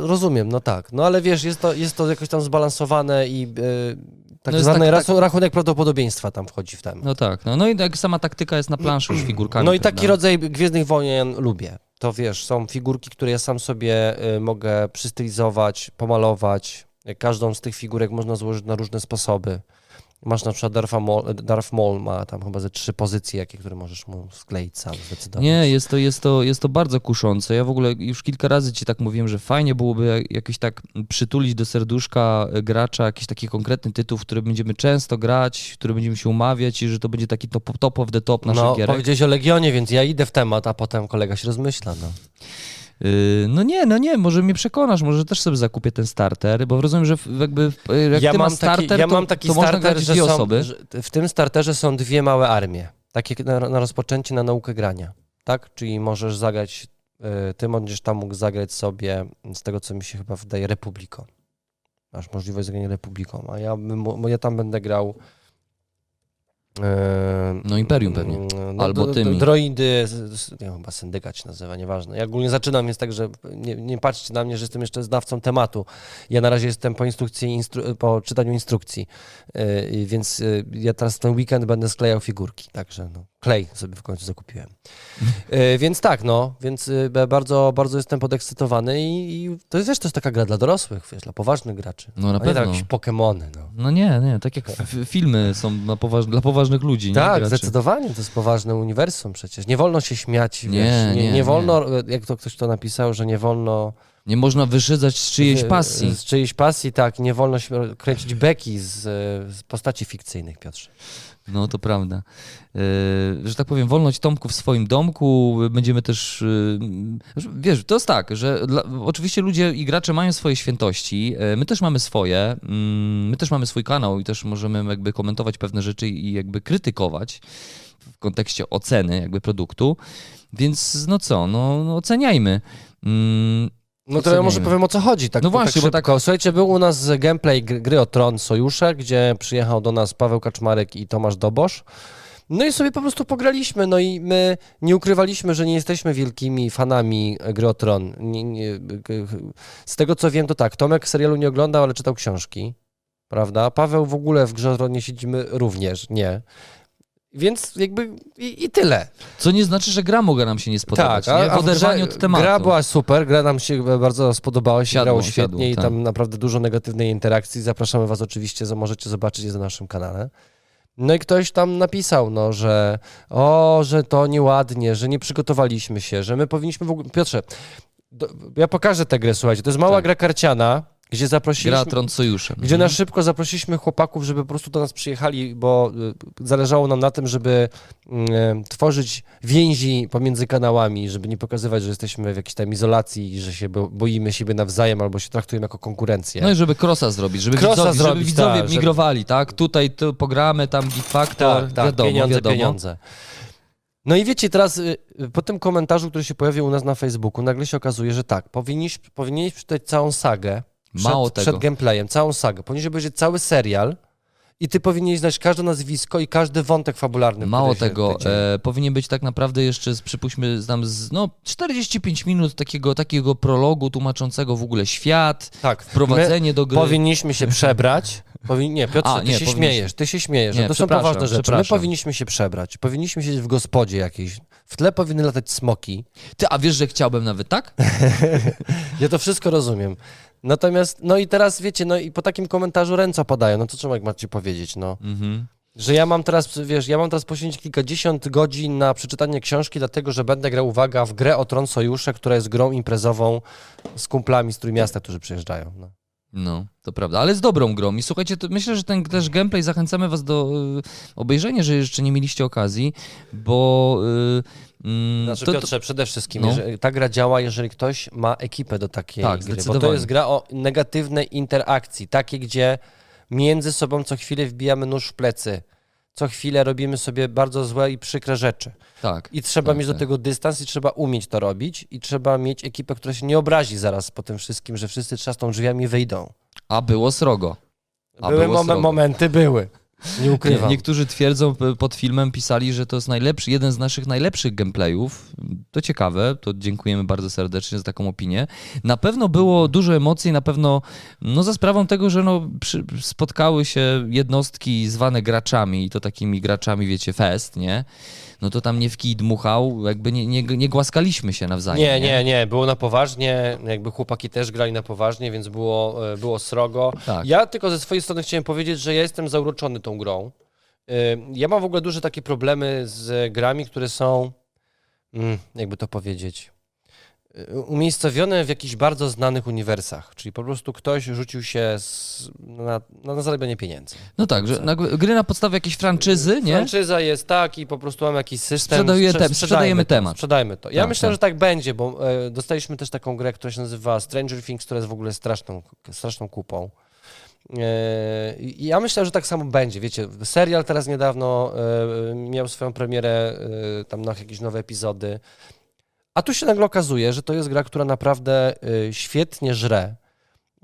rozumiem, no tak. No ale wiesz, jest to, jest to jakoś tam zbalansowane i y, tak
No
zwany
tak-
rachu- rachunek prawdopodobieństwa tam wchodzi w temat.
No tak, no, no i jak sama taktyka jest na planszy już figurkami.
No i
prawda?
taki rodzaj Gwiezdnych Wojen lubię. To wiesz, są figurki, które ja sam sobie y, mogę przystylizować, pomalować. Każdą z tych figurek można złożyć na różne sposoby. Masz na przykład Darth Maul, Darth Maul ma tam chyba ze trzy pozycje, jakie, które możesz mu skleić sam zdecydować.
Nie, jest to, jest, to, jest to bardzo kuszące. Ja w ogóle już kilka razy ci tak mówiłem, że fajnie byłoby jakoś tak przytulić do serduszka gracza jakiś taki konkretny tytuł, w który będziemy często grać, w który będziemy się umawiać i że to będzie taki top, top of the top naszych
No,
gierek.
powiedziałeś o Legionie, więc ja idę w temat, a potem kolega się rozmyśla. No.
Yy, No nie, no nie, może mnie przekonasz, może też sobie zakupię ten starter, bo rozumiem, że jakby w- jak
ja
ty
mam
masz starter,
taki, ja
to,
mam taki
to
starter, że
dwie
są,
osoby.
że w tym starterze są dwie małe armie, takie na, na rozpoczęcie na naukę grania, tak? Czyli możesz zagrać, y, ty będziesz tam mógł zagrać sobie, z tego co mi się chyba wydaje, Republiką. Masz możliwość zagrania Republiką, a ja, ja tam będę grał y,
No, Imperium pewnie.
No,
Albo tymi.
Droidy, nie chyba syndykat się nazywa, nieważne. Ja ogólnie zaczynam, jest tak, że nie, nie patrzcie na mnie, że jestem jeszcze znawcą tematu. Ja na razie jestem po instrukcji, instru- po czytaniu instrukcji, yy, więc yy, ja teraz w ten weekend będę sklejał figurki, także no, klej sobie w końcu zakupiłem. Yy, więc tak, no, więc yy, bardzo, bardzo jestem podekscytowany i, i to jest, wiesz, jest taka gra dla dorosłych, wiesz, dla poważnych graczy.
No na
A nie tak
pewno.
jakieś Pokemony, no.
No nie, nie, tak jak filmy są poważ... dla poważnych ludzi, nie?
Tak,
Graczy.
zdecydowanie, to jest poważne uniwersum przecież. Nie wolno się śmiać,
Nie,
wiesz, nie,
nie,
nie, wolno, jak to ktoś to napisał, że nie wolno
Nie można wyszydzać z czyjejś pasji.
Z czyjejś pasji, tak, nie wolno się kręcić beki z, z postaci fikcyjnych, Piotrze.
No to prawda. Yy, że tak powiem, wolność Tomku w swoim domku. Będziemy też. Że- wiesz, to jest tak, że dla, oczywiście ludzie i gracze mają swoje świętości. Yy, my też mamy swoje. Yy, my też mamy swój kanał i też możemy jakby komentować pewne rzeczy i jakby krytykować w kontekście oceny jakby produktu. Więc no co, no, no oceniajmy.
No to ja może
wiem.
powiem o co chodzi. Tak,
No właśnie, bo
tak szybko. Słuchajcie, był u nas gameplay gry, gry o Tron Sojusze, gdzie przyjechał do nas Paweł Kaczmarek i Tomasz Dobosz. No i sobie po prostu pograliśmy, no i my nie ukrywaliśmy, że nie jesteśmy wielkimi fanami gry o Tron. Nie, nie, z tego co wiem, to tak, Tomek serialu nie oglądał, ale czytał książki, prawda? Paweł w ogóle w grze o Tron nie siedzimy również, nie. Więc jakby i, i, tyle.
Co nie znaczy, że gra mogła nam się nie spodobać. Tak, nie? W oderwaniu od tematu.
Gra była super, gra nam się bardzo spodobała, się siadło, grało świetnie siadło, i tak. tam naprawdę dużo negatywnej interakcji. Zapraszamy was oczywiście, możecie zobaczyć je na naszym kanale. No i ktoś tam napisał, no, że o, że to nieładnie, że nie przygotowaliśmy się, że my powinniśmy w ogóle... Piotrze, do, ja pokażę tę grę, słuchajcie, to jest mała tak. gra karciana, gdzie zaprosiliśmy...
Gra Tron Sojuszem.
Gdzie mhm. na szybko zaprosiliśmy chłopaków, żeby po prostu do nas przyjechali, bo y, zależało nam na tym, żeby y, tworzyć więzi pomiędzy kanałami, żeby nie pokazywać, że jesteśmy w jakiejś tam izolacji, że się boimy siebie nawzajem albo się traktujemy jako konkurencję.
No i żeby crossa zrobić, żeby crossa widzowie, zrobić, żeby widzowie tak, migrowali, tak? Tutaj tu pogramy, tam Geek Factor, tak, tak, wiadomo, pieniądze, wiadomo. pieniądze.
No i wiecie, teraz y, po tym komentarzu, który się pojawił u nas na Facebooku, nagle się okazuje, że tak, powinniśmy, powinniśmy przeczytać całą sagę, Mało przed, tego. przed gameplayem, całą sagę. Powinien być cały serial i ty powinieneś znać każde nazwisko i każdy wątek fabularny.
Mało tego, e, powinien być tak naprawdę jeszcze, przypuśćmy, znam z, no, 45 minut takiego, takiego prologu tłumaczącego w ogóle świat, tak, wprowadzenie do gry.
Powinniśmy się przebrać. Powin... Nie, Piotrze, A, ty nie, się śmiejesz, ty się śmiejesz. Nie, to są poważne rzeczy. My powinniśmy się przebrać, powinniśmy siedzieć w gospodzie jakiejś. W tle powinny latać smoki.
Ty, a wiesz, że chciałbym nawet tak?
ja to wszystko rozumiem. Natomiast, no i teraz wiecie, no i po takim komentarzu ręce opadają, no to czemu jak macie powiedzieć, no. Mhm. Że ja mam teraz, wiesz, ja mam teraz poświęcić kilkadziesiąt godzin na przeczytanie książki, dlatego że będę grał, uwaga, w grę o Tron Sojusze, która jest grą imprezową z kumplami z Trójmiasta, którzy przyjeżdżają. No.
No, to prawda, ale z dobrą grą. I słuchajcie, myślę, że ten też gameplay zachęcamy was do y, obejrzenia, że jeszcze nie mieliście okazji, bo... Y,
znaczy, to, Piotrze, przede wszystkim, no. ta gra działa, jeżeli ktoś ma ekipę do takiej tak, gry, bo to jest gra o negatywnej interakcji, takie, gdzie między sobą co chwilę wbijamy nóż w plecy, co chwilę robimy sobie bardzo złe i przykre rzeczy. Tak. I trzeba tak, mieć tak. do tego dystans i trzeba umieć to robić i trzeba mieć ekipę, która się nie obrazi zaraz po tym wszystkim, że wszyscy trzasną drzwiami wyjdą.
A było srogo.
A były było srogo. momenty, były. Nie ukrywam.
Niektórzy twierdzą, pod filmem pisali, że to jest najlepszy, jeden z naszych najlepszych gameplayów. To ciekawe, to dziękujemy bardzo serdecznie za taką opinię. Na pewno było dużo emocji, na pewno no za sprawą tego, że no, przy, spotkały się jednostki zwane graczami i to takimi graczami, wiecie, fest, nie? No to tam nie w kij dmuchał, jakby nie, nie, nie głaskaliśmy się nawzajem.
Nie, nie, nie, było na poważnie, jakby chłopaki też grali na poważnie, więc było, e, było srogo. Tak. Ja tylko ze swojej strony chciałem powiedzieć, że ja jestem zauroczony tą grą. E, ja mam w ogóle duże takie problemy z grami, które są, mm, jakby to powiedzieć, umiejscowione w jakichś bardzo znanych uniwersach, czyli po prostu ktoś rzucił się z, na, na zarabianie pieniędzy.
No tak, że na, gry na podstawie jakiejś franczyzy, nie?
Franczyza jest tak i po prostu mamy jakiś system.
Sprzedajemy, te, sprzedajemy
to,
temat.
Sprzedajmy to. Ja tak, myślę, tak. że tak będzie, bo e, dostaliśmy też taką grę, która się nazywa Stranger Things, która jest w ogóle straszną, straszną kupą. E, ja myślę, że tak samo będzie. Wiecie, serial teraz niedawno e, miał swoją premierę, e, tam na jakieś nowe epizody. A tu się nagle okazuje, że to jest gra, która naprawdę y, świetnie żre.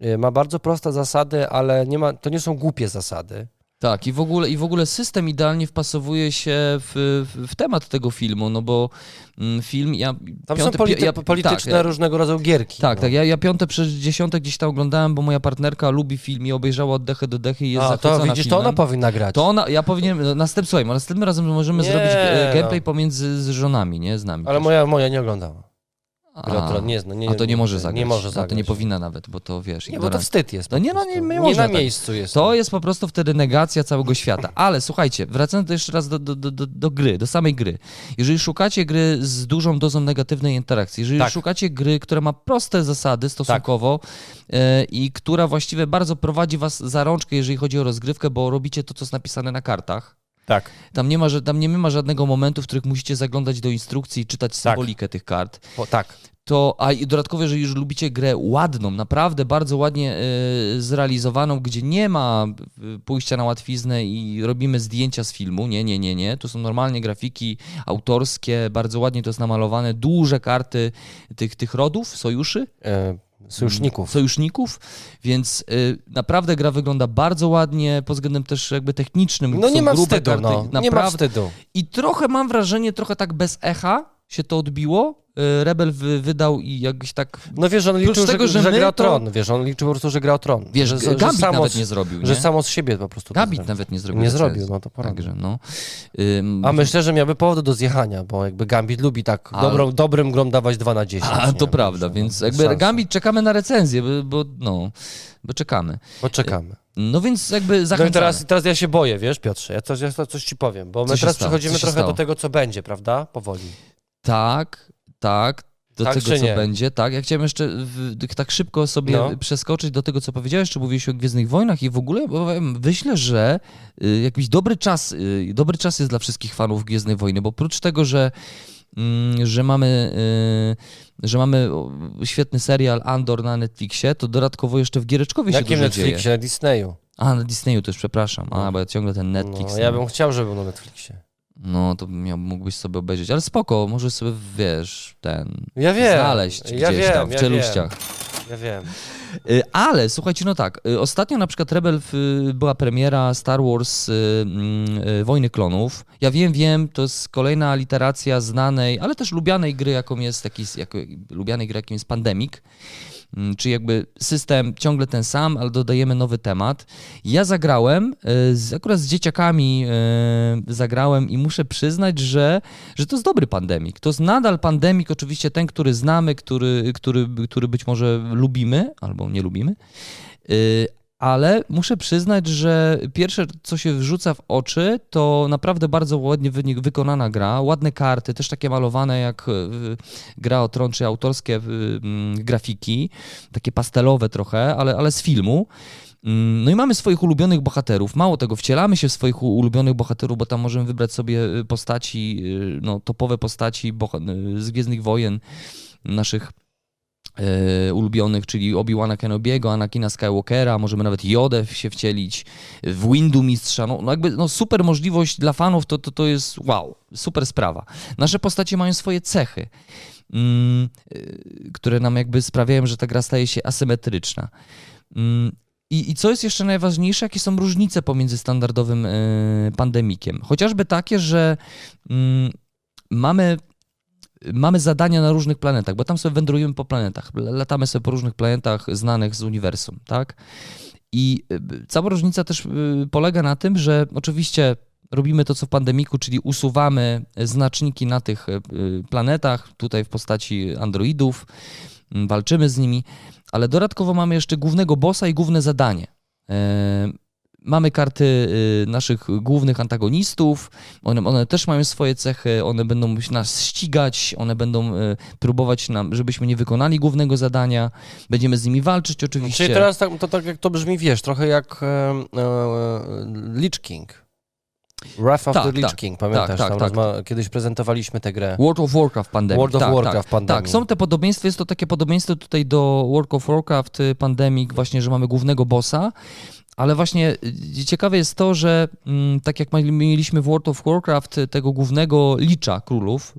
Y, ma bardzo proste zasady, ale nie ma, to nie są głupie zasady.
Tak, i w ogóle, i w ogóle system idealnie wpasowuje się w, w temat tego filmu, no bo mm, film. Ja,
tam piąte, są polity, ja, polityczne tak, różnego rodzaju gierki.
Tak, no. tak. Ja, ja piąte przez dziesiąte gdzieś tam oglądałem, bo moja partnerka lubi film i obejrzała od dechy do dechy i jest A, to
widzisz,
filmem.
to ona powinna grać.
To ona, ja powinienem, no, następ, słuchaj, następnym razem możemy nie, zrobić e, no. gameplay pomiędzy z żonami, nie z nami.
Ale moja, moja nie oglądała.
A, nie, no, nie, a to nie może zagrać. Nie może zagrać. A to nie powinna nawet, bo to wiesz.
Nie, bo to wstyd jest.
No nie, no, nie, nie,
nie na miejscu jest.
To jest po prostu wtedy negacja całego świata. Ale słuchajcie, wracając jeszcze raz do, do, do, do, gry, do samej gry. Jeżeli szukacie gry z dużą dozą negatywnej interakcji, jeżeli tak. szukacie gry, która ma proste zasady stosunkowo tak. yy, i która właściwie bardzo prowadzi was za rączkę, jeżeli chodzi o rozgrywkę, bo robicie to, co jest napisane na kartach.
Tak.
Tam nie, ma, tam nie ma żadnego momentu, w których musicie zaglądać do instrukcji i czytać tak. symbolikę tych kart.
Po, tak
to, a dodatkowo, jeżeli już lubicie grę ładną, naprawdę bardzo ładnie y, zrealizowaną, gdzie nie ma e, pójścia na łatwiznę i robimy zdjęcia z filmu, nie, nie, nie, nie, to są normalnie grafiki autorskie, bardzo ładnie to jest namalowane, duże karty tych, tych rodów, sojuszy. E
Sojuszników.
sojuszników, więc y, naprawdę gra wygląda bardzo ładnie, pod względem też jakby technicznym.
No nie ma wstydu,
karty,
no. Nie ma
naprawdę.
wstydu.
I trochę mam wrażenie, trochę tak bez echa się to odbiło. Y, Rebel wy, wydał i jakoś tak...
No wiesz, on liczył,
tego,
że,
że
że gra
to-
tron, wiesz, on liczył po prostu, że gra tron.
Wiesz,
że, że,
Gambit
samo,
nawet nie zrobił, nie?
Że samo z siebie po prostu
Gambit nawet nie zrobił.
Nie
tak
zrobił, no to prawda.
Także, no. Ym,
A myślę, że miałby powody do zjechania, bo jakby Gambit lubi tak
A-
dobrą, dobrym grom dawać 2 na 10.
A,
nie?
to prawda,
Także,
więc
no,
jakby
szansa.
Gambit czekamy na recenzję, bo, bo no, bo czekamy.
Poczekamy.
No więc jakby
No i
zachęcamy.
teraz, teraz ja się boję, wiesz, Piotrze, ja coś, ja coś ci powiem, bo my teraz
stało?
przechodzimy trochę
stało?
do tego, co będzie, prawda? Powoli.
Tak, tak. Do
Tak
tego, co
nie?
będzie, tak. Ja chciałem jeszcze w, tak szybko sobie
No.
przeskoczyć do tego, co powiedziałeś, czy mówiłeś o Gwiezdnych Wojnach i w ogóle, myślę, że y, jakiś dobry czas, y, dobry czas jest dla wszystkich fanów Gwiezdnej Wojny, bo oprócz tego, że mm, że mamy, y, że mamy świetny serial Andor na Netflixie, to dodatkowo jeszcze w Giereczkowie się
Jakim
dużo dzieje.
Netflixie? Na Disneyu.
A, na Disneyu też, przepraszam. A, bo ja ciągle ten Netflix.
No, ja
no.
bym chciał, żeby był na Netflixie.
No, to miał, mógłbyś sobie obejrzeć, ale spoko, możesz sobie, wiesz, ten,
Ja wiem.
znaleźć
ja
gdzieś
wiem,
tam, w
ja
czeluściach.
Wiem, ja wiem.
Y, Ale słuchajcie, no tak, y, ostatnio na przykład Rebel y, była premiera Star Wars y, mm, y, Wojny Klonów. Ja wiem, wiem, to jest kolejna literacja znanej, ale też lubianej gry, jaką jest taki, jako, lubianej gry, jakim jest Pandemic. Mm, Czy jakby system ciągle ten sam, ale dodajemy nowy temat. Ja zagrałem, y, z, akurat z dzieciakami y, zagrałem i muszę przyznać, że, że to jest dobry pandemik. To jest nadal pandemik, oczywiście ten, który znamy, który, który, który być może lubimy albo nie lubimy. Ale muszę przyznać, że pierwsze, co się wrzuca w oczy, to naprawdę bardzo ładnie wy- wykonana gra. Ładne karty, też takie malowane jak y, gra o tron, czy autorskie mm, grafiki, takie pastelowe trochę, ale, ale z filmu. Mm, No i mamy swoich ulubionych bohaterów. Mało tego, wcielamy się w swoich ulubionych bohaterów, bo tam możemy wybrać sobie y, postaci, y, no, topowe postaci z Gwiezdnych Wojen, naszych e, ulubionych, czyli Obi-Wana Kenobiego, Anakina Skywalkera, możemy nawet Jodę się wcielić, w Windu Mistrza, no, no jakby no super możliwość dla fanów, to, to, to jest wow, super sprawa. Nasze postacie mają swoje cechy, mm, y, które nam jakby sprawiają, że ta gra staje się asymetryczna. Mm, i, I co jest jeszcze najważniejsze, jakie są różnice pomiędzy standardowym y, pandemikiem? Chociażby takie, że mm, mamy mamy zadania na różnych planetach, bo tam sobie wędrujemy po planetach, latamy sobie po różnych planetach znanych z uniwersum, tak? I y, cała różnica też y, polega na tym, że oczywiście robimy to, co w pandemiku, czyli usuwamy znaczniki na tych y, planetach, tutaj w postaci androidów, walczymy z nimi, ale dodatkowo mamy jeszcze głównego bossa i główne zadanie. Mamy karty y, naszych głównych antagonistów, one, one też mają swoje cechy, one będą nas ścigać, one będą y, próbować nam, żebyśmy nie wykonali głównego zadania, będziemy z nimi walczyć oczywiście.
Czyli teraz tak, to tak jak to brzmi, wiesz, trochę jak e, e, Lich King. Wrath of
Tak,
the Lich
tak,
King, pamiętasz?
tak,
Tam
tak.
rozma- Kiedyś prezentowaliśmy tę grę.
World of Warcraft Pandemic.
World of
tak,
Warcraft
tak,
Pandemic.
Tak, są te podobieństwa, jest to takie podobieństwo tutaj do World of Warcraft y, Pandemic, właśnie, że mamy głównego bossa, ale właśnie y, ciekawe jest to, że mm, tak jak mieliśmy w World of Warcraft tego głównego licza królów,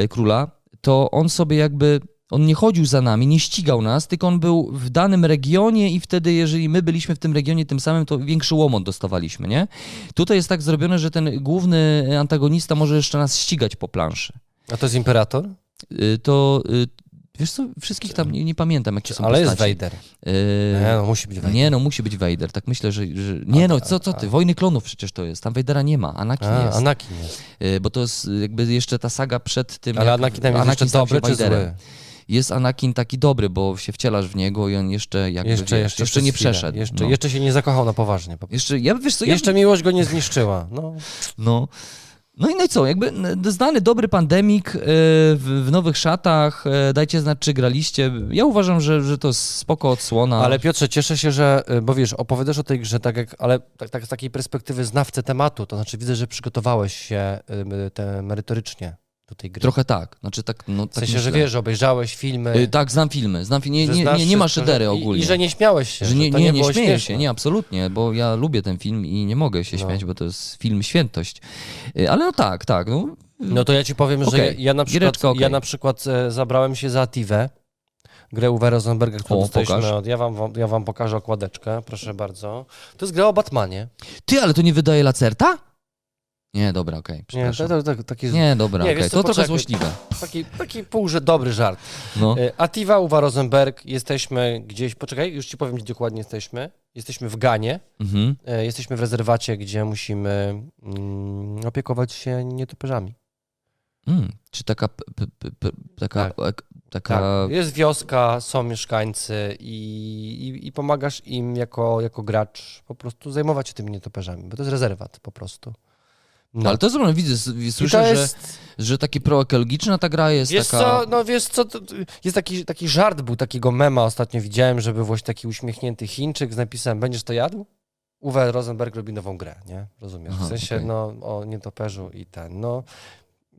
y, króla, to on sobie jakby on nie chodził za nami, nie ścigał nas, tylko on był w danym regionie i wtedy, jeżeli my byliśmy w tym regionie tym samym, to większy łomot dostawaliśmy, nie? Tutaj jest tak zrobione, że ten główny antagonista może jeszcze nas ścigać po planszy.
A to jest Imperator?
Y, to y, wiesz co, wszystkich tam nie, nie pamiętam, jakie są
Ale jest
postaci.
Vader.
Y,
Nie, no musi być Vader.
nie, no musi być Vader, tak myślę, że... że... Nie no, co, co ty, Wojny Klonów przecież to jest, tam Vadera nie ma, Anakin
A,
jest,
Anakin jest.
Bo to jest jakby jeszcze ta saga przed tym,
Ale
jak
Anakin tam jest jeszcze
stał się
dobry czy
Vaderem.
zły?
Jest Anakin taki dobry, bo się wcielasz w niego i on jeszcze jakby,
Jeszcze, jeszcze,
jeszcze nie przeszedł.
Jeszcze,
no.
jeszcze się nie zakochał na poważnie.
jeszcze, ja wiesz co, ja,
Jeszcze miłość go nie zniszczyła. No.
No. No i no i co, jakby znany dobry pandemik e, w, nowych szatach, e, dajcie znać, czy graliście. Ja uważam, że, że to jest spoko odsłona.
Ale Piotrze, cieszę się, że, y, bo wiesz, opowiadasz o tej grze, tak jak, ale tak, tak z takiej perspektywy znawcy tematu, to znaczy widzę, że przygotowałeś się te merytorycznie do tej gry.
Trochę tak, znaczy tak, no
w
tak
sensie,
myślę.
że wiesz, że obejrzałeś filmy.
E, Tak, znam filmy, znam filmy. Nie,
że
nie, nie, nie ma szydery
że-
ogólnie.
I, I że nie śmiałeś się.
Że nie,
to
nie, nie śmieję
śmieszne.
się, nie, absolutnie, bo ja lubię ten film i nie mogę się
No.
śmiać, bo to jest film świętość. E, Ale no tak, tak, no,
No to ja ci powiem, że
Okej,
ja, ja na przykład,
giereczka okej.
ja na przykład e, zabrałem się za Ativę, grę Uwe Rosenberga, którą
O,
dostaliśmy od... Ja wam, ja wam pokażę okładeczkę, proszę bardzo. To jest gra o Batmanie.
Ty, ale to nie wydaje Lacerta? Nie, dobra, okej,
Nie,
przepraszam.
to, to, to, taki,
Nie, dobra,
Nie,
okej, to trochę złośliwe.
taki, taki pół, że dobry żart.
No.
E, Ativa, Uwe Rosenberg, jesteśmy gdzieś, poczekaj, już ci powiem, gdzie dokładnie jesteśmy. Jesteśmy w Ganie,
Mhm.
e, jesteśmy w rezerwacie, gdzie musimy mm, opiekować się nietoperzami.
Mm, czy taka, p, p, p, taka, ek, taka
Tak, jest wioska, są mieszkańcy i, i, i pomagasz im jako, jako gracz po prostu zajmować się tymi nietoperzami, bo to jest rezerwat po prostu. No.
Ale to jest problem, widzę, słyszę,
to
że,
jest,
że takie proekologiczna ta gra jest
wiesz
taka...
co, no wiesz co, jest taki, taki żart był, takiego mema ostatnio widziałem, żeby właśnie taki uśmiechnięty Chińczyk z napisem, będziesz to jadł? Uwe Rosenberg robi nową grę, nie? Rozumiesz?
Aha,
w sensie,
okej.
no, o nietoperzu i ten, no...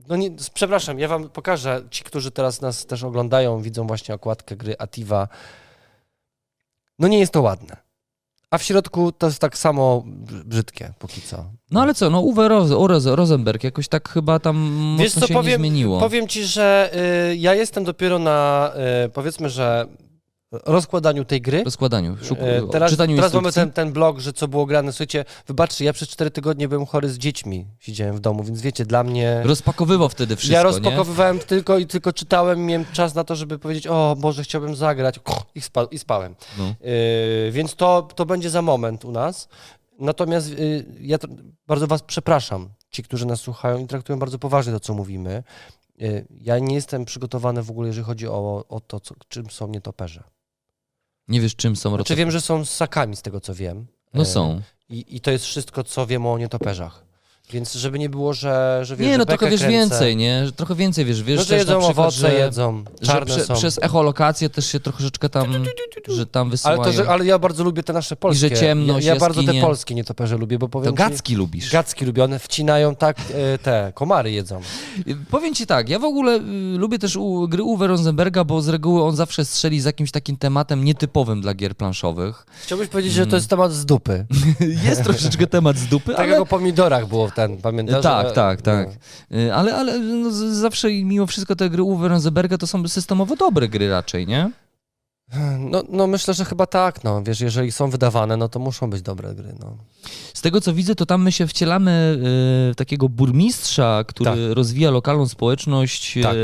No nie, przepraszam, ja wam pokażę, ci, którzy teraz nas też oglądają, widzą właśnie okładkę gry Ativa. No nie jest to ładne. A w środku to jest tak samo br- brzydkie póki co.
No ale co, no Uwe Roz, Roz, Rosenberg jakoś tak chyba tam
Wiesz
mocno
co,
się
powiem,
nie zmieniło.
powiem ci, że y, ja jestem dopiero na, y, powiedzmy, że rozkładaniu tej gry.
Rozkładaniu, szuk...
E, teraz
czytaniu
teraz mamy ten, ten blog, że co było grane. Słuchajcie, wybaczcie, ja przez cztery tygodnie byłem chory z dziećmi. Siedziałem w domu, więc wiecie, dla mnie...
Rozpakowywał wtedy wszystko,
ja
nie?
rozpakowywałem tylko i tylko czytałem miałem czas na to, żeby powiedzieć, o Boże, chciałbym zagrać i, spa, i spałem.
No.
Yy, więc to, to będzie za moment u nas. Natomiast yy, ja to, bardzo was przepraszam, ci, którzy nas słuchają i traktują bardzo poważnie to, co mówimy. Yy, ja nie jestem przygotowany w ogóle, jeżeli chodzi o, o to, co, czym są nietoperze.
Nie wiesz, czym są
Znaczy
roczek.
wiem, że są ssakami, z tego co wiem.
No
Yy,
są.
I, I to jest wszystko, co wiemy o nietoperzach. Więc żeby nie było, że, że wiesz,
Nie,
że
no trochę wiesz
kręcę.
więcej, nie? Że Trochę więcej wiesz. Wiesz
No, że jedzą
na przykład,
owoce,
że,
jedzą,
że
czarne
prze,
są.
przez echolokację też się troszeczkę tam, że tam
Ale,
wysyłają.
to, że, ale ja bardzo lubię te nasze polskie.
że ciemność,
ja, ja bardzo te polskie nietoperze lubię, bo
To
powiem ci-
gacki lubisz.
Gacki lubione, wcinają tak, e, te komary jedzą.
Powiem ci tak, ja w ogóle y, lubię też u, gry Uwe Rosenberga, bo z reguły on zawsze strzeli z jakimś takim tematem nietypowym dla gier planszowych.
Chciałbyś powiedzieć, że to jest temat z dupy.
Jest troszeczkę temat z dupy,
Tak
ale...
jak o pomidorach było ten, pamiętasz?
Tak, tak, tak.
no.
Y, Ale, ale no, zawsze i mimo wszystko te gry Uwe Rosenberga to są systemowo dobre gry raczej, nie?
No, no myślę, że chyba tak, no. Wiesz, jeżeli są wydawane, no to muszą być dobre gry, no.
Z tego co widzę, to tam my się wcielamy y, w takiego burmistrza, który
Tak.
rozwija lokalną społeczność,
Tak.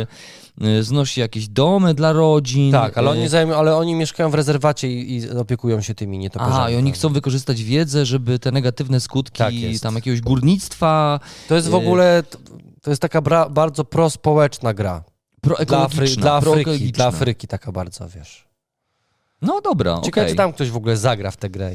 Y, znosi jakieś domy dla rodzin.
Tak, ale oni,
y,
zajmą, ale oni mieszkają w rezerwacie i, i opiekują się tymi nietoperzami.
Aha, i oni
tak.
chcą wykorzystać wiedzę, żeby te negatywne skutki
Tak
tam jakiegoś górnictwa
To jest w
y-
ogóle, to jest taka bra, bardzo prospołeczna gra. Dla. Afry, dla, Afryki, dla Afryki taka bardzo, wiesz.
No dobra,
Ciekawe,
okej.
czy tam ktoś w ogóle zagra w tę grę.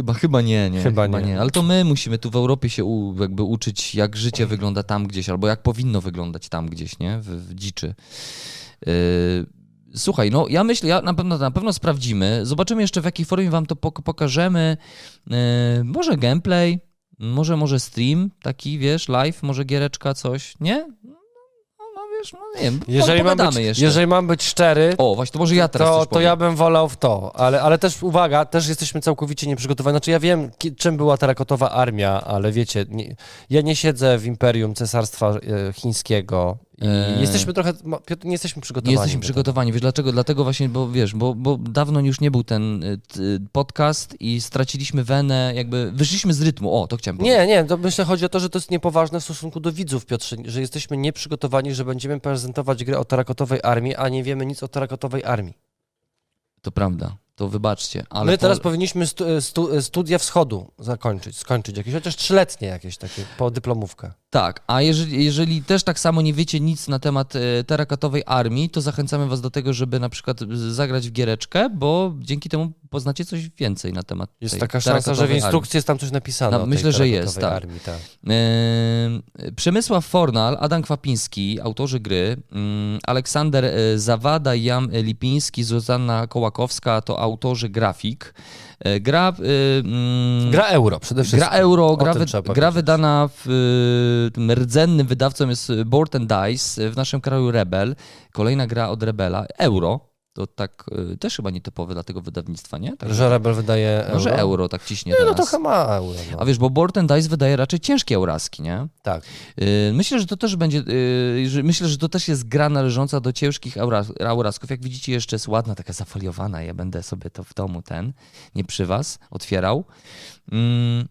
Chyba, chyba nie, nie.
Chyba nie.
Ale to my musimy tu w Europie się u, jakby uczyć, jak życie wygląda tam gdzieś, albo jak powinno wyglądać tam gdzieś, nie? W, w dziczy. Yy, Słuchaj, no ja myślę, ja na pewno, na pewno sprawdzimy. Zobaczymy jeszcze w jakiej formie wam to pok- pokażemy. Yy, może gameplay, może może stream, taki wiesz, live, może giereczka, coś, nie? Wiesz, no nie wiem,
Jeżeli mam, być,
jeszcze.
jeżeli mam być szczery,
O, właśnie, to może ja teraz
to, to ja bym wolał w to. Ale, ale też uwaga, też jesteśmy całkowicie nieprzygotowani. Znaczy ja wiem, czym była terakotowa armia, ale wiecie, nie, ja nie siedzę w imperium cesarstwa e, chińskiego.
Eee.
jesteśmy trochę, Piotr, nie jesteśmy
Nie
przygotowani.
jesteśmy
do
przygotowani. Wiesz dlaczego? Dlatego właśnie, bo wiesz, bo, bo dawno już nie był ten y, t, podcast i straciliśmy wenę, jakby wyszliśmy z rytmu. O, to chciałem powiedzieć.
Nie, nie, to myślę chodzi o to, że to jest niepoważne w stosunku do widzów, Piotrze, że jesteśmy nieprzygotowani, że będziemy prezentować grę o terakotowej armii, a nie wiemy nic o terakotowej armii.
To prawda. To wybaczcie. Ale
My
po-
teraz powinniśmy stu, stu, studia wschodu zakończyć, skończyć jakieś, chociaż trzyletnie jakieś takie, po dyplomówkę.
Tak, a jeżeli, jeżeli też tak samo nie wiecie nic na temat e, terakatowej armii, to zachęcamy was do tego, żeby na przykład z- zagrać w giereczkę, bo dzięki temu poznacie coś więcej na temat
Jest taka szansa, że w
terakatowej armii.
instrukcji jest tam coś napisane.
No, myślę, że jest, tak.
Armii, tak.
Yy, Przemysław Fornal, Adam Kwapiński, autorzy gry, yy, Aleksander Zawada, Jan Lipiński, Zuzanna Kołakowska to autorzy grafik. Yy, Gra, yy, mm,
Gra euro przede wszystkim.
gra euro, gra, wy, gra wydana w, yy, tym rdzennym wydawcą jest Board and Dice, w naszym kraju Rebel. Kolejna gra od Rebela, euro. To tak y, też chyba nietypowe dla tego wydawnictwa, nie? Tak,
Że Rebel wydaje euro?
Może euro tak ciśnie
Nie, no
teraz.
trochę ma euro. No.
A wiesz, bo Board and Dice wydaje raczej ciężkie euraski, nie?
Tak.
Y, Myślę, że to też będzie, y, że myślę, że to też jest gra należąca do ciężkich aura- aurasków. Jak widzicie, jeszcze jest ładna, taka zafoliowana. Ja będę sobie to w domu ten, nie przy was, otwierał. Mm,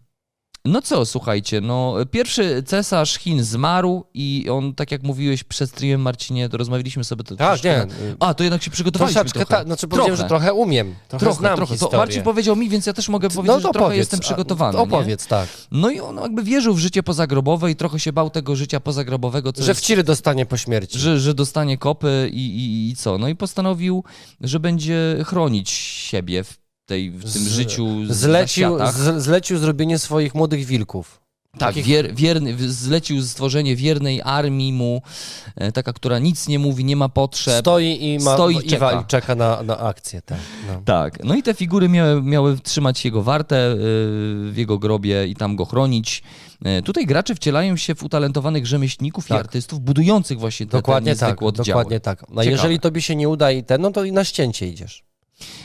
No co, słuchajcie, no pierwszy cesarz Chin zmarł i on, tak jak mówiłeś przed streamem, Marcinie, to rozmawialiśmy sobie to
Tak,
troszkę-
nie.
A, to jednak się przygotowaliśmy
Troszeczkę,
trochę.
tak. Znaczy powiedziałem, że trochę umiem. Trochę,
Trochę,
znam
trochę. To
historię.
Marcin powiedział mi, więc ja też mogę powiedzieć,
no
że
to
trochę
opowiedz,
jestem
a-
przygotowany.
to
nie?
Opowiedz, tak.
No i on jakby wierzył w życie pozagrobowe i trochę się bał tego życia pozagrobowego,
Że
jest,
w ciry dostanie po śmierci.
że, że dostanie kopy i, i, i co. No i postanowił, że będzie chronić siebie w, tej, w tym
Z-
życiu z,
Zlecił, z, zlecił zrobienie swoich młodych wilków.
Tak, wier, wierny, zlecił stworzenie wiernej armii mu, e, taka, która nic nie mówi, nie ma potrzeb.
Stoi i, ma,
Stoi i
i
czeka.
i czeka na, na akcję. Tak, no.
Tak, no i te figury miały, miały trzymać jego wartę y, w jego grobie i tam go chronić. E, Tutaj gracze wcielają się w utalentowanych rzemieślników i
Tak.
artystów budujących właśnie te,
Dokładnie
te
tak,
oddziały.
dokładnie tak. No
Ciekawe.
jeżeli tobie się nie uda i ten, no to i na ścięcie idziesz.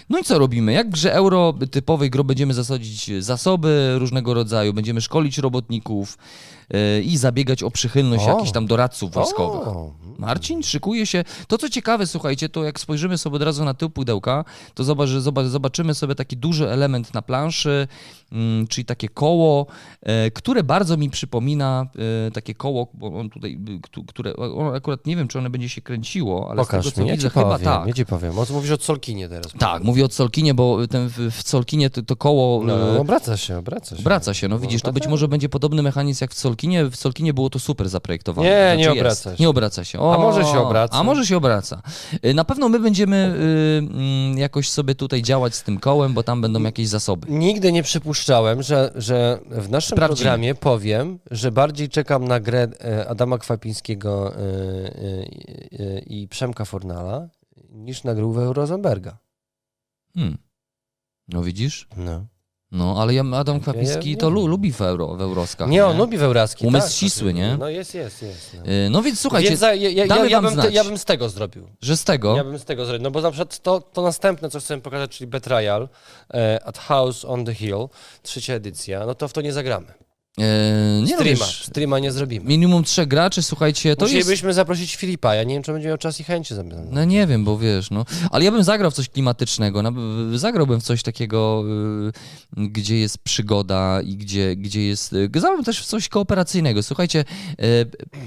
No i co robimy? Jak w grze euro typowej gro będziemy zasadzić zasoby różnego rodzaju, będziemy szkolić robotników i zabiegać o przychylność
O.
jakichś tam doradców wojskowych.
O,
Marcin szykuje się. To, co ciekawe, słuchajcie, to jak spojrzymy sobie od razu na tył pudełka, to zobaczymy sobie taki duży element na planszy, mm, czyli takie koło, e, które bardzo mi przypomina e, takie koło, bo on tutaj, któ- które, on akurat nie wiem, czy ono będzie się kręciło, ale z
Pokaż
tego, co
mi, ja
widzę, chyba
powiem,
tak.
ja ci powiem. O mówisz o Solkinie teraz?
Tak, mówię o Solkinie, bo ten, w, Solkinie to, to koło
No,
e,
no, obraca się, obraca się.
Obraca się, no widzisz, to być może będzie podobny mechanizm jak w Solkinie. W Solkinie było to super zaprojektowane.
Nie,
Znaczy
nie
jest.
obraca się.
Nie obraca się. O,
A może się obraca.
A może się obraca. Y, Na pewno my będziemy y, mm, jakoś sobie tutaj działać z tym kołem, bo tam będą jakieś zasoby.
Nigdy nie przypuszczałem, że, że w naszym
Sprawdzimy.
programie powiem, że bardziej czekam na grę e, Adama Kwapińskiego e, e, i Przemka Fornala niż na grę Uwe Rosenberga.
Hmm. No widzisz?
No.
No, ale Adam Kwapiński
nie
to lu, lubi w, euro, w Euroskach.
Nie, on lubi Weuraski.
Umysł
tak,
ścisły, nie?
No jest, jest, jest. No.
Y, No więc słuchajcie,
Więc ja, ja,
damy
ja, bym
znać.
ja bym z tego zrobił.
że z tego...
Ja bym z tego zrobił. No bo na przykład to, to następne, co chcę pokazać, czyli Betrayal e, at House on the Hill, trzecia edycja, no to w to nie zagramy.
Y, nie no,
Streama,
wiesz,
streama nie zrobimy.
minimum trzech graczy, słuchajcie, to jest...
Musielibyśmy zaprosić Filipa, ja nie wiem, czy będzie miał czas i chęci.
No nie wiem, bo wiesz, no. Ale ja bym zagrał w coś klimatycznego. Zagrałbym w coś takiego, y, gdzie jest przygoda i gdzie, gdzie jest. y, Zagrałbym też w coś kooperacyjnego. Słuchajcie, y,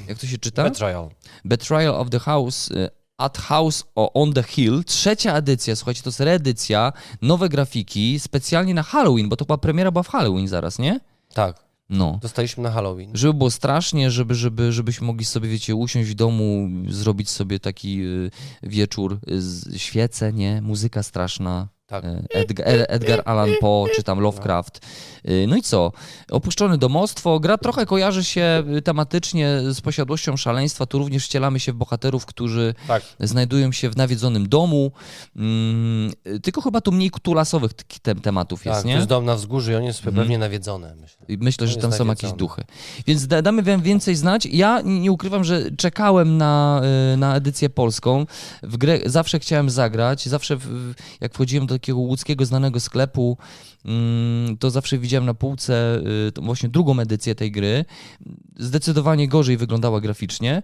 jak to się czyta?
Betrayal.
Betrayal of the House. y, At House on the Hill, trzecia edycja, słuchajcie, to jest reedycja, nowe grafiki, specjalnie na Halloween, bo to chyba premiera była w Halloween zaraz, nie?
Tak,
No.
dostaliśmy na Halloween.
Żeby było strasznie, żeby, żeby, żebyśmy mogli sobie, wiecie, usiąść w domu, zrobić sobie taki y, wieczór, z świece, nie? Muzyka straszna.
Tak.
y, Edgar, Edgar Allan Poe, czy tam Lovecraft. Y, No i co? Opuszczone domostwo. Gra trochę kojarzy się tematycznie z posiadłością szaleństwa. Tu również wcielamy się w bohaterów, którzy
Tak.
znajdują się w nawiedzonym domu. Mm, Tylko chyba tu mniej kutulasowych t- tem- tematów jest,
Tak, to
nie?
jest dom na wzgórzu i on jest pewnie nawiedzony, myślę.
Myślę, że tam są jakieś duchy. Więc da, damy wam więcej znać. Ja nie ukrywam, że czekałem na, na edycję polską. W grę zawsze chciałem zagrać. Zawsze w- jak wchodziłem do takiego łódzkiego znanego sklepu, mm, to zawsze widziałem na półce y, właśnie drugą edycję tej gry. Zdecydowanie gorzej wyglądała graficznie.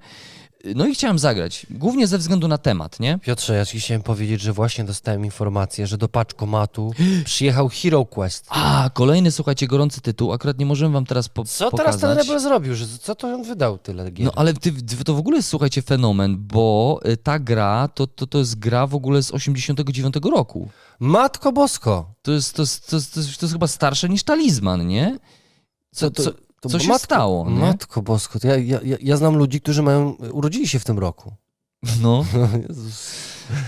No i chciałem zagrać. Głównie ze względu na temat, nie?
Piotrze, ja ci chciałem powiedzieć, że właśnie dostałem informację, że do paczkomatu przyjechał Hero Quest.
A, kolejny, słuchajcie, gorący tytuł. Akurat nie możemy wam teraz po
Co
pokazać.
teraz ten Rebel zrobił? Że, co to on wydał tyle gier?
No ale ty, to w ogóle jest, słuchajcie, fenomen, bo y, ta gra to, to, to jest gra w ogóle z 89 roku.
Matko Bosko!
To jest, to, jest, to, jest, to, jest, to jest chyba starsze niż talizman, nie? Co,
To-
co,
to-
co się
matko,
stało? Nie?
Matko Bosko, ja, ja, ja, znam ludzi, którzy mają, urodzili się w tym roku.
No.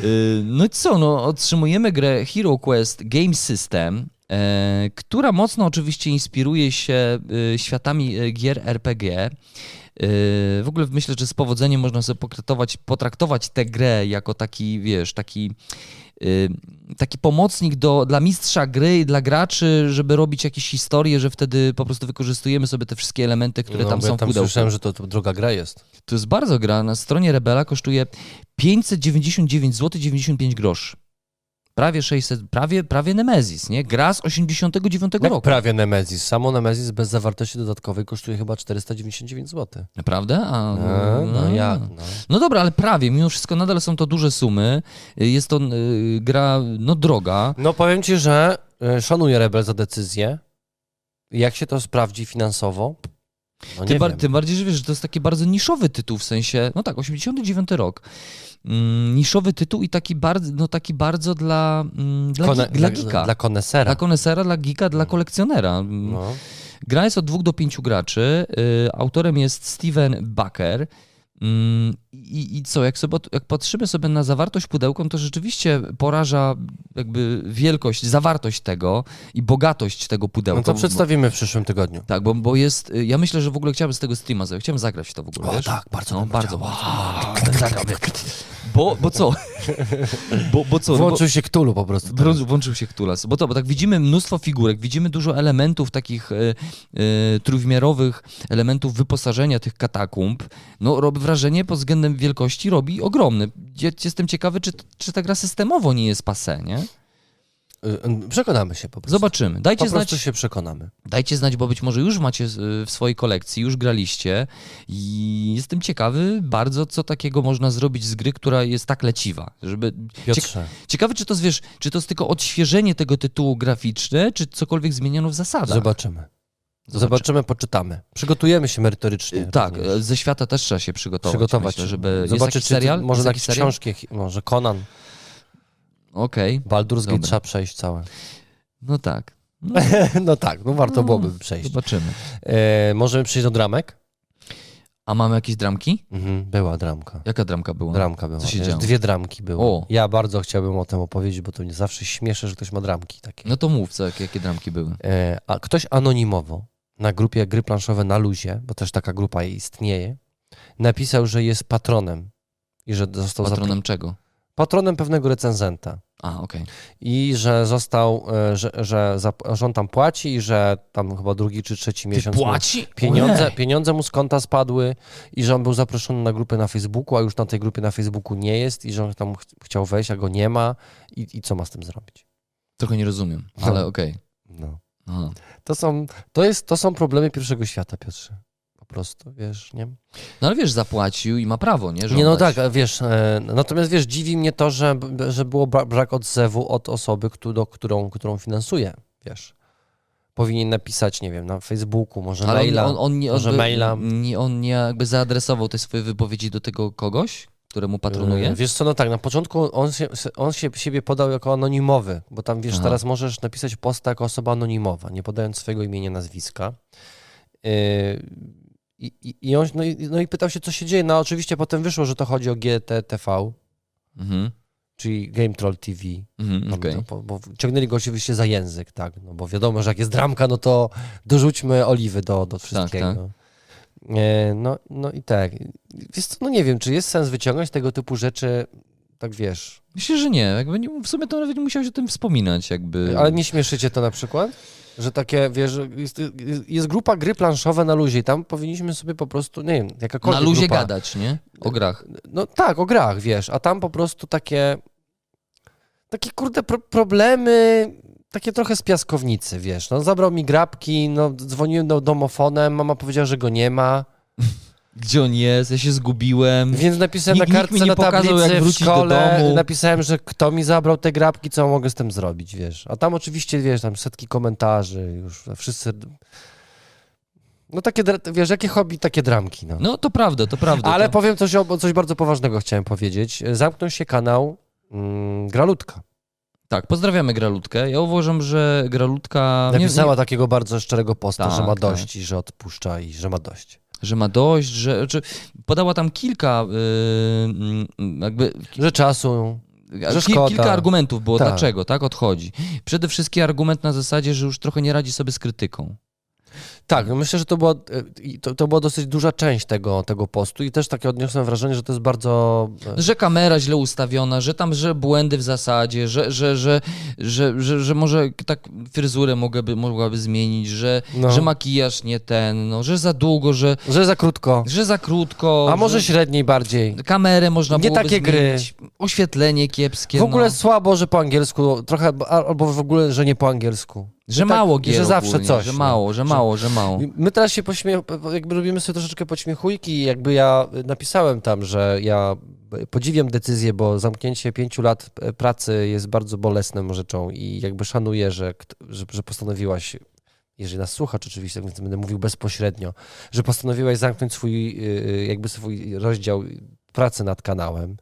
Y, No i co, no otrzymujemy grę Hero Quest Game System, e, która mocno oczywiście inspiruje się y, światami y, gier RPG. Y, W ogóle myślę, że z powodzeniem można sobie potraktować, potraktować tę grę jako taki, wiesz, taki taki pomocnik do, dla mistrza gry i dla graczy, żeby robić jakieś historie, że wtedy po prostu wykorzystujemy sobie te wszystkie elementy, które
no,
tam są
ja
w
tam
pudełku.
słyszałem, że to, to droga gra jest.
To jest bardzo gra. Na stronie Rebela kosztuje 599 zł 95 groszy. Prawie 600, prawie, prawie Nemezis, nie? Gra z 89
Jak
roku.
prawie Nemezis. Samo Nemezis bez zawartości dodatkowej kosztuje chyba 499 zł.
Naprawdę? A,
No, no jak? No.
No dobra, ale prawie. Mimo wszystko nadal są to duże sumy. Jest to y, gra, no droga.
no powiem ci, że y, szanuję Rebel za decyzję. Jak się to sprawdzi finansowo? No
Tym, bar- tym bardziej, że wiesz, że to jest taki bardzo niszowy tytuł, w sensie, no tak, 89 rok. Mm, niszowy tytuł i taki bardzo, no taki bardzo dla, mm, dla,
Kone-
gi- dla
dla,
geeka.
dla konesera.
Dla konesera, dla geeka, dla kolekcjonera. Mm,
No.
Gra jest od dwóch do pięciu graczy. Y, Autorem jest Steven Baker. Mm, I, I co, jak, sobie, jak patrzymy sobie na zawartość pudełką, to rzeczywiście poraża jakby wielkość, zawartość tego i bogatość tego pudełka.
no to przedstawimy w przyszłym tygodniu.
tak, bo, bo jest. y, Ja myślę, że w ogóle chciałbym z tego streama zrobić. Chciałbym zagrać to w ogóle.
O,
wiesz?
tak, bardzo
No,
bym
bardzo,
chciał.
bardzo. Zagram. Bo, bo co? Bo, bo co? No
Włączył się Ktulu po prostu.
Włączył się Ktulas. Bo to, bo tak widzimy mnóstwo figurek, widzimy dużo elementów takich e, e, trójwymiarowych, elementów wyposażenia tych katakumb. No, robi wrażenie pod względem wielkości robi ogromny. Ja jestem ciekawy, czy, czy ta gra systemowo nie jest pase, nie?
Y, y, Przekonamy się po prostu.
Zobaczymy. Dajcie
Po
znać,
się przekonamy.
dajcie znać, bo być może już macie y, w swojej kolekcji, już graliście i jestem ciekawy bardzo, co takiego można zrobić z gry, która jest tak leciwa, żeby...
Piotrze,
Ciekawy, czy to, jest, wiesz, czy to jest tylko odświeżenie tego tytułu graficzne, czy cokolwiek zmieniono w zasadach.
zobaczymy. Zobaczymy, poczytamy. Przygotujemy się merytorycznie.
Tak,
również.
ze świata też trzeba się przygotować.
Przygotować.
Myślę, żeby...
Zobaczyć,
jakiś
czy
serial?
może
jest jakiś serial?
książki, może Conan,
Okej,
Baldur's Gate trzeba przejść całe.
no tak. No,
No tak, no warto
No.
byłoby przejść.
zobaczymy.
E, możemy przejść do dramek?
A mamy jakieś dramki?
Mhm, była dramka.
Jaka dramka była?
Dramka była.
Co się działo?
Dwie dramki były.
O.
Ja bardzo chciałbym o tym opowiedzieć, bo to mnie zawsze śmieszy, że ktoś ma dramki takie.
No to mów, co, jakie, jakie dramki były.
E, a ktoś anonimowo na grupie Gry Planszowe na luzie, bo też taka grupa istnieje, napisał, że jest patronem i że został
Patronem czego?
Patronem pewnego recenzenta.
A, okej.
I że został, e, że, że, zap- że on tam płaci i że tam chyba drugi czy trzeci miesiąc mu
płaci?
pieniądze,
Ojej.
pieniądze mu z konta spadły i że on był zaproszony na grupę na Facebooku, a już na tej grupie na Facebooku nie jest i że on tam ch- chciał wejść, a go nie ma i, i co ma z tym zrobić.
Trochę nie rozumiem,
No.
ale okej.
No.
Aha.
To, są, to, jest, to są problemy pierwszego świata, Piotrze. Po prostu, wiesz, nie?
No ale wiesz, zapłacił i ma prawo, nie?
Nie, no
żądać.
tak, wiesz, e, natomiast wiesz, dziwi mnie to, że, że było bra- brak odzewu od osoby, któ- do, którą, którą finansuje, wiesz. Powinien napisać, nie wiem, na Facebooku, może
Ale
maila,
on, on, nie,
może
on,
maila.
Nie, on nie jakby zaadresował te swoje wypowiedzi do tego kogoś, któremu patronuje?
E, Wiesz co, no tak, na początku on się, on się siebie podał jako anonimowy, bo tam, wiesz,
Aha.
teraz możesz napisać posta jako osoba anonimowa, nie podając swojego imienia, nazwiska. Yy, I, i, i on, no, i, no i pytał się, co się dzieje. No oczywiście potem wyszło, że to chodzi o GTTV,
Mhm.
czyli Game Troll TV.
Mhm,
Tam,
okej.
no, bo, bo ciągnęli go oczywiście za język, tak, no bo wiadomo, że jak jest dramka, no to dorzućmy oliwy do, do wszystkiego.
tak.
E, no, no i tak. Wiesz co, no nie wiem, czy jest sens wyciągać tego typu rzeczy, tak wiesz,
Myślę, że nie. Jakby. W sumie to nawet nie musiałeś o tym wspominać, jakby.
ale nie śmieszycie to na przykład? Że takie, wiesz, jest, jest grupa gry planszowe na luzie i tam powinniśmy sobie po prostu, nie wiem,
Na
jakakolwiek
luzie
grupa,
gadać, nie? O grach.
No tak, o grach, wiesz, a tam po prostu takie, takie kurde pro problemy, takie trochę z piaskownicy, wiesz, no zabrał mi grabki, no dzwoniłem do domofonem, mama powiedziała, że go nie ma,
Gdzie on jest? Ja się zgubiłem.
więc napisałem
Nikt-
na kartce
nie
na
pokazał,
tablicy
jak
w
wrócić do
szkole,
domu.
napisałem, że kto mi zabrał te grabki, co mogę z tym zrobić, wiesz, a tam oczywiście, wiesz, tam setki komentarzy, już wszyscy... No takie, wiesz, jakie hobby, takie dramki, no.
No to prawda, to prawda.
Ale
to...
powiem coś, coś bardzo poważnego chciałem powiedzieć. Zamknął się kanał mm, Gralutka.
Tak, pozdrawiamy Gralutkę. Ja uważam, że Gralutka... nie-
Napisała takiego bardzo szczerego posta,
Tak,
że ma
tak.
dość i że odpuszcza i że ma dość.
Że ma dość, że... Czy podała tam kilka yy, mm, jakby...
Że czasu. Że szkoda.
kilka argumentów było,
Tak.
dlaczego tak odchodzi. Przede wszystkim argument na zasadzie, że już trochę nie radzi sobie z krytyką.
Tak, myślę, że to była, e, to, to była dosyć duża część tego, tego postu i też takie odniosłem wrażenie, że to jest bardzo... e,
Że kamera źle ustawiona, że tam, że błędy w zasadzie, że, że, że, że, że, że może tak fryzurę mogłaby, mogłaby zmienić, że,
No.
że makijaż nie ten, no, że za długo, że,
Że za krótko,
że za krótko.
a może
że
średniej bardziej.
kamerę można
Nie takie gry.
zmienić, oświetlenie kiepskie.
W ogóle
no.
słabo, że po angielsku, trochę, albo w ogóle, że nie po angielsku.
Że
tak-
mało gier
że zawsze
ogólnie,
coś,
Że
no.
mało, że mało, że mało.
My teraz się pośmiech, jakby robimy sobie troszeczkę pośmiechujki i jakby ja napisałem tam, że ja podziwiam decyzję, bo zamknięcie pięciu lat e, pracy jest bardzo bolesną rzeczą i jakby szanuję, że, że, że postanowiłaś, jeżeli nas słuchasz oczywiście, więc będę mówił bezpośrednio, że postanowiłaś zamknąć swój, y, jakby swój rozdział pracy nad kanałem.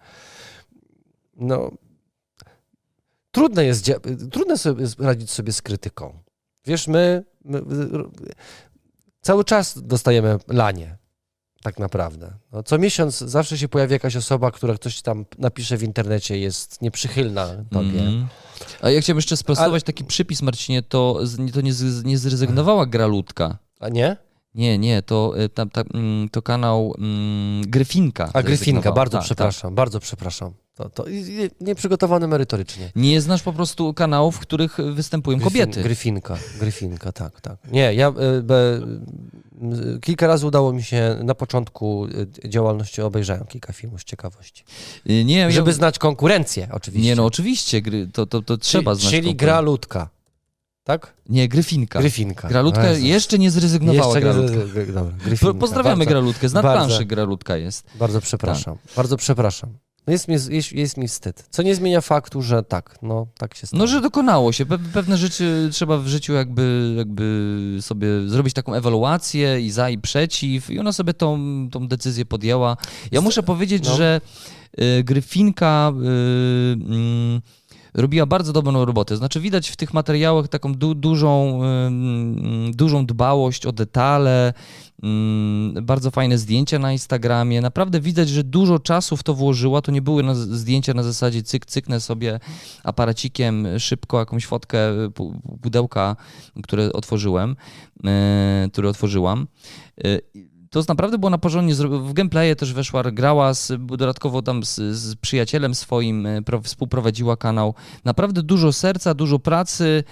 No, trudne jest, trudno sobie radzić sobie z krytyką. Wiesz, my, my cały czas dostajemy lanie, tak naprawdę. No, co miesiąc zawsze się pojawi jakaś osoba, która coś tam napisze w internecie, jest nieprzychylna tobie.
Mhm. A ja chciałem jeszcze sprostować taki przypis, Marcinie, to, to nie, z- nie zrezygnowała Gralutka.
A nie?
Nie, nie, to, y, tam, tam, mm, to kanał mm, Gryfinka.
A Gryfinka, bardzo
Tak,
przepraszam, bardzo przepraszam. To, to nieprzygotowany merytorycznie.
Tak. Nie znasz po prostu kanałów, w których występują
Gryfin-
kobiety.
Gryfinka, Gryfinka, tak, tak. Nie, ja y, be, kilka razy udało mi się na początku y, działalności obejrzałem kilka filmów z ciekawości.
Y, Nie,
Żeby
ja,
znać konkurencję, oczywiście.
nie no oczywiście, gry, to, to, to trzeba
Czyli-
znać.
Czyli gra ludka, tak?
Nie, Gryfinka.
Gryfinka.
Gralutka
Jezu.
jeszcze nie zrezygnowała
Jeszcze nie-
Gralutka.
Dobra, Gryfinka.
Pozdrawiamy
bardzo,
Gralutkę, z nadplanszy Gralutka jest.
Bardzo przepraszam, bardzo przepraszam. No jest, mi, jest, jest mi wstyd. Co nie zmienia faktu, że tak, no tak się stało.
No, że dokonało się. Pe pewne rzeczy trzeba w życiu jakby, jakby sobie zrobić taką ewaluację i za i przeciw i ona sobie tą, tą decyzję podjęła. Ja muszę powiedzieć,
no.
że y, Gryfinka y, mm, robiła bardzo dobrą robotę. Znaczy widać w tych materiałach taką du dużą, y, mm, dużą dbałość o detale, bardzo fajne zdjęcia na Instagramie. Naprawdę widać, że dużo czasu w to włożyła. To nie były na, zdjęcia na zasadzie cyk, cyknę sobie aparacikiem szybko jakąś fotkę pu- pudełka, które otworzyłem, y, które otworzyłam. Y, to naprawdę było na porządnie. W gameplaye też weszła, grała z, dodatkowo tam z, z przyjacielem swoim, pro, współprowadziła kanał. Naprawdę dużo serca, dużo pracy.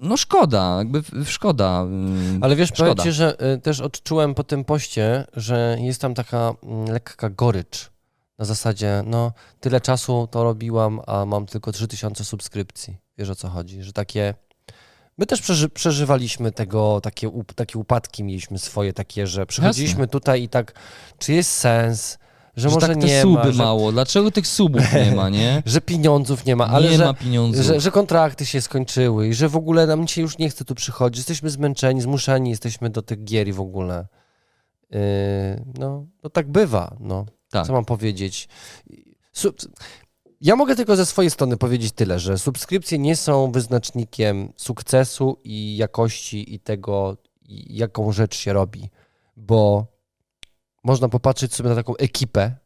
No szkoda, jakby szkoda. y,
Ale wiesz, powiem
szkoda.
ci, że y, też odczułem po tym poście, że jest tam taka mm, lekka gorycz. Na zasadzie, no, tyle czasu to robiłam, a mam tylko 3000 subskrypcji. Wiesz o co chodzi? Że takie. My też przeży przeżywaliśmy tego, takie, up takie upadki mieliśmy swoje, takie, że przychodziliśmy tutaj i tak, czy jest sens, że,
Że
może
tak te
nie
suby
ma, że,
mało. Dlaczego tych subów nie ma, nie?
że pieniądzów nie ma, ale
nie
że,
ma pieniędzy.
że, że kontrakty się skończyły i że w ogóle nam się już nie chce tu przychodzić. Jesteśmy zmęczeni, zmuszeni jesteśmy do tych gier i w ogóle. Yy, no, no tak bywa, no.
Tak.
Co mam powiedzieć? Sub... Ja mogę tylko ze swojej strony powiedzieć tyle, że subskrypcje nie są wyznacznikiem sukcesu i jakości i tego, jaką rzecz się robi, bo można popatrzeć sobie na taką ekipę,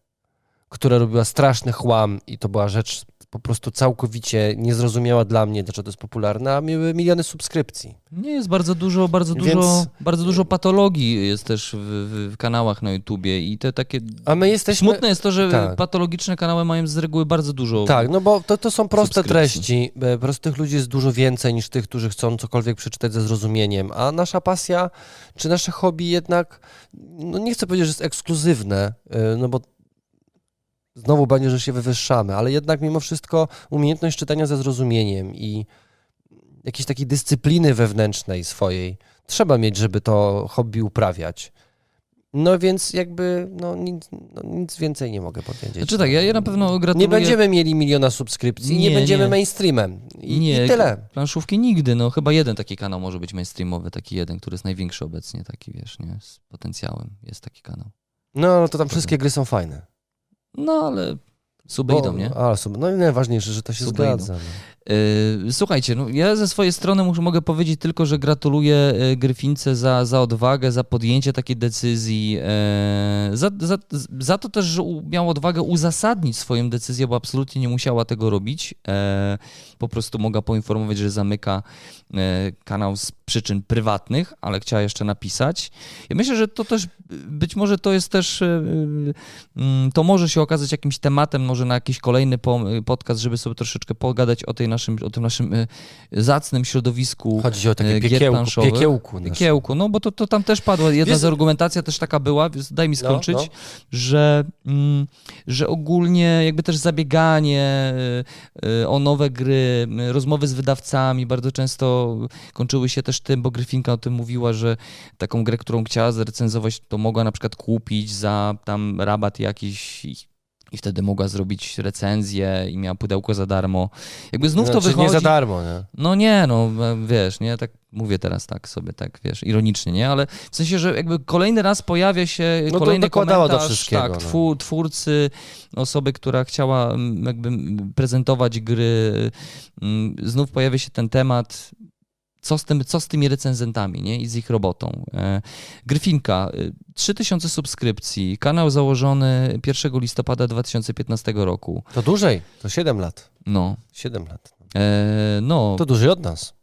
która robiła straszny chłam i to była rzecz po prostu całkowicie niezrozumiała dla mnie, dlaczego to jest popularne, a miały miliony subskrypcji.
Nie jest bardzo dużo, bardzo
Więc-
dużo, bardzo dużo patologii jest też w, w, w kanałach na YouTubie i te takie...
A my jesteśmy...
Smutne jest to, że
tak.
patologiczne kanały mają z reguły bardzo dużo...
Tak, no bo to, to są proste treści. E, Prostych ludzi jest dużo więcej niż tych, którzy chcą cokolwiek przeczytać ze zrozumieniem. A nasza pasja, czy nasze hobby jednak, no nie chcę powiedzieć, że jest ekskluzywne, e, no bo znowu będzie, że się wywyższamy, ale jednak mimo wszystko umiejętność czytania ze zrozumieniem i jakiejś takiej dyscypliny wewnętrznej swojej trzeba mieć, żeby to hobby uprawiać. No więc jakby no, nic, no, nic więcej nie mogę powiedzieć.
Znaczy tak, ja, ja na pewno gratuluję...
Nie będziemy mieli miliona subskrypcji, nie,
Nie,
będziemy
nie.
mainstreamem. I,
Nie,
I tyle.
Planszówki nigdy, no chyba jeden taki kanał może być mainstreamowy, taki jeden, który jest największy obecnie, taki wiesz, nie, z potencjałem, jest taki kanał.
No, no to tam wszystkie gry są fajne.
No ale Suby idą, nie?
A, sub, no i najważniejsze, że to się
Suby
zgadza. no.
Yy, Słuchajcie, no ja ze swojej strony muszę, mogę powiedzieć tylko, że gratuluję yy, Gryfince za, za odwagę, za podjęcie takiej decyzji, yy, za, za, za to też, że miała odwagę uzasadnić swoją decyzję, bo absolutnie nie musiała tego robić. Yy, Po prostu mogła poinformować, że zamyka yy, kanał z przyczyn prywatnych, ale chciała jeszcze napisać. Ja myślę, że to też, być może to jest też, yy, mm, to może się okazać jakimś tematem, może na jakiś kolejny po- podcast, żeby sobie troszeczkę pogadać o, tej naszym, o tym naszym zacnym środowisku
Chodzi o
e,
takie piekiełku, piekiełku.
Piekiełku, no bo to, to tam też padła, jedna
Wiesz-
z argumentacja też taka była, daj mi
No,
skończyć,
no.
Że, mm, że ogólnie jakby też zabieganie o nowe gry, rozmowy z wydawcami. Bardzo często kończyły się też tym, bo Gryfinka o tym mówiła, że taką grę, którą chciała zrecenzować, to mogła na przykład kupić za tam rabat jakiś i, wtedy mogła zrobić recenzję i miała pudełko za darmo. Jakby znów to
Znaczy,
wychodzi...
nie za darmo, nie?
No nie, no wiesz, nie, tak mówię teraz tak sobie, tak wiesz, ironicznie, nie, ale w sensie, że jakby kolejny raz pojawia się
No to
kolejny
dokładała do
komentarz,
wszystkiego,
tak,
no.
twórcy, osoby, która chciała jakby prezentować gry, znów pojawia się ten temat, co z, tym, co z tymi recenzentami, nie, i z ich robotą. E, Gryfinka, y, 3000 subskrypcji, kanał założony 1 listopada 2015 roku,
To dłużej, to 7 lat.
no,
7 lat.
e, no,
To dłużej od nas.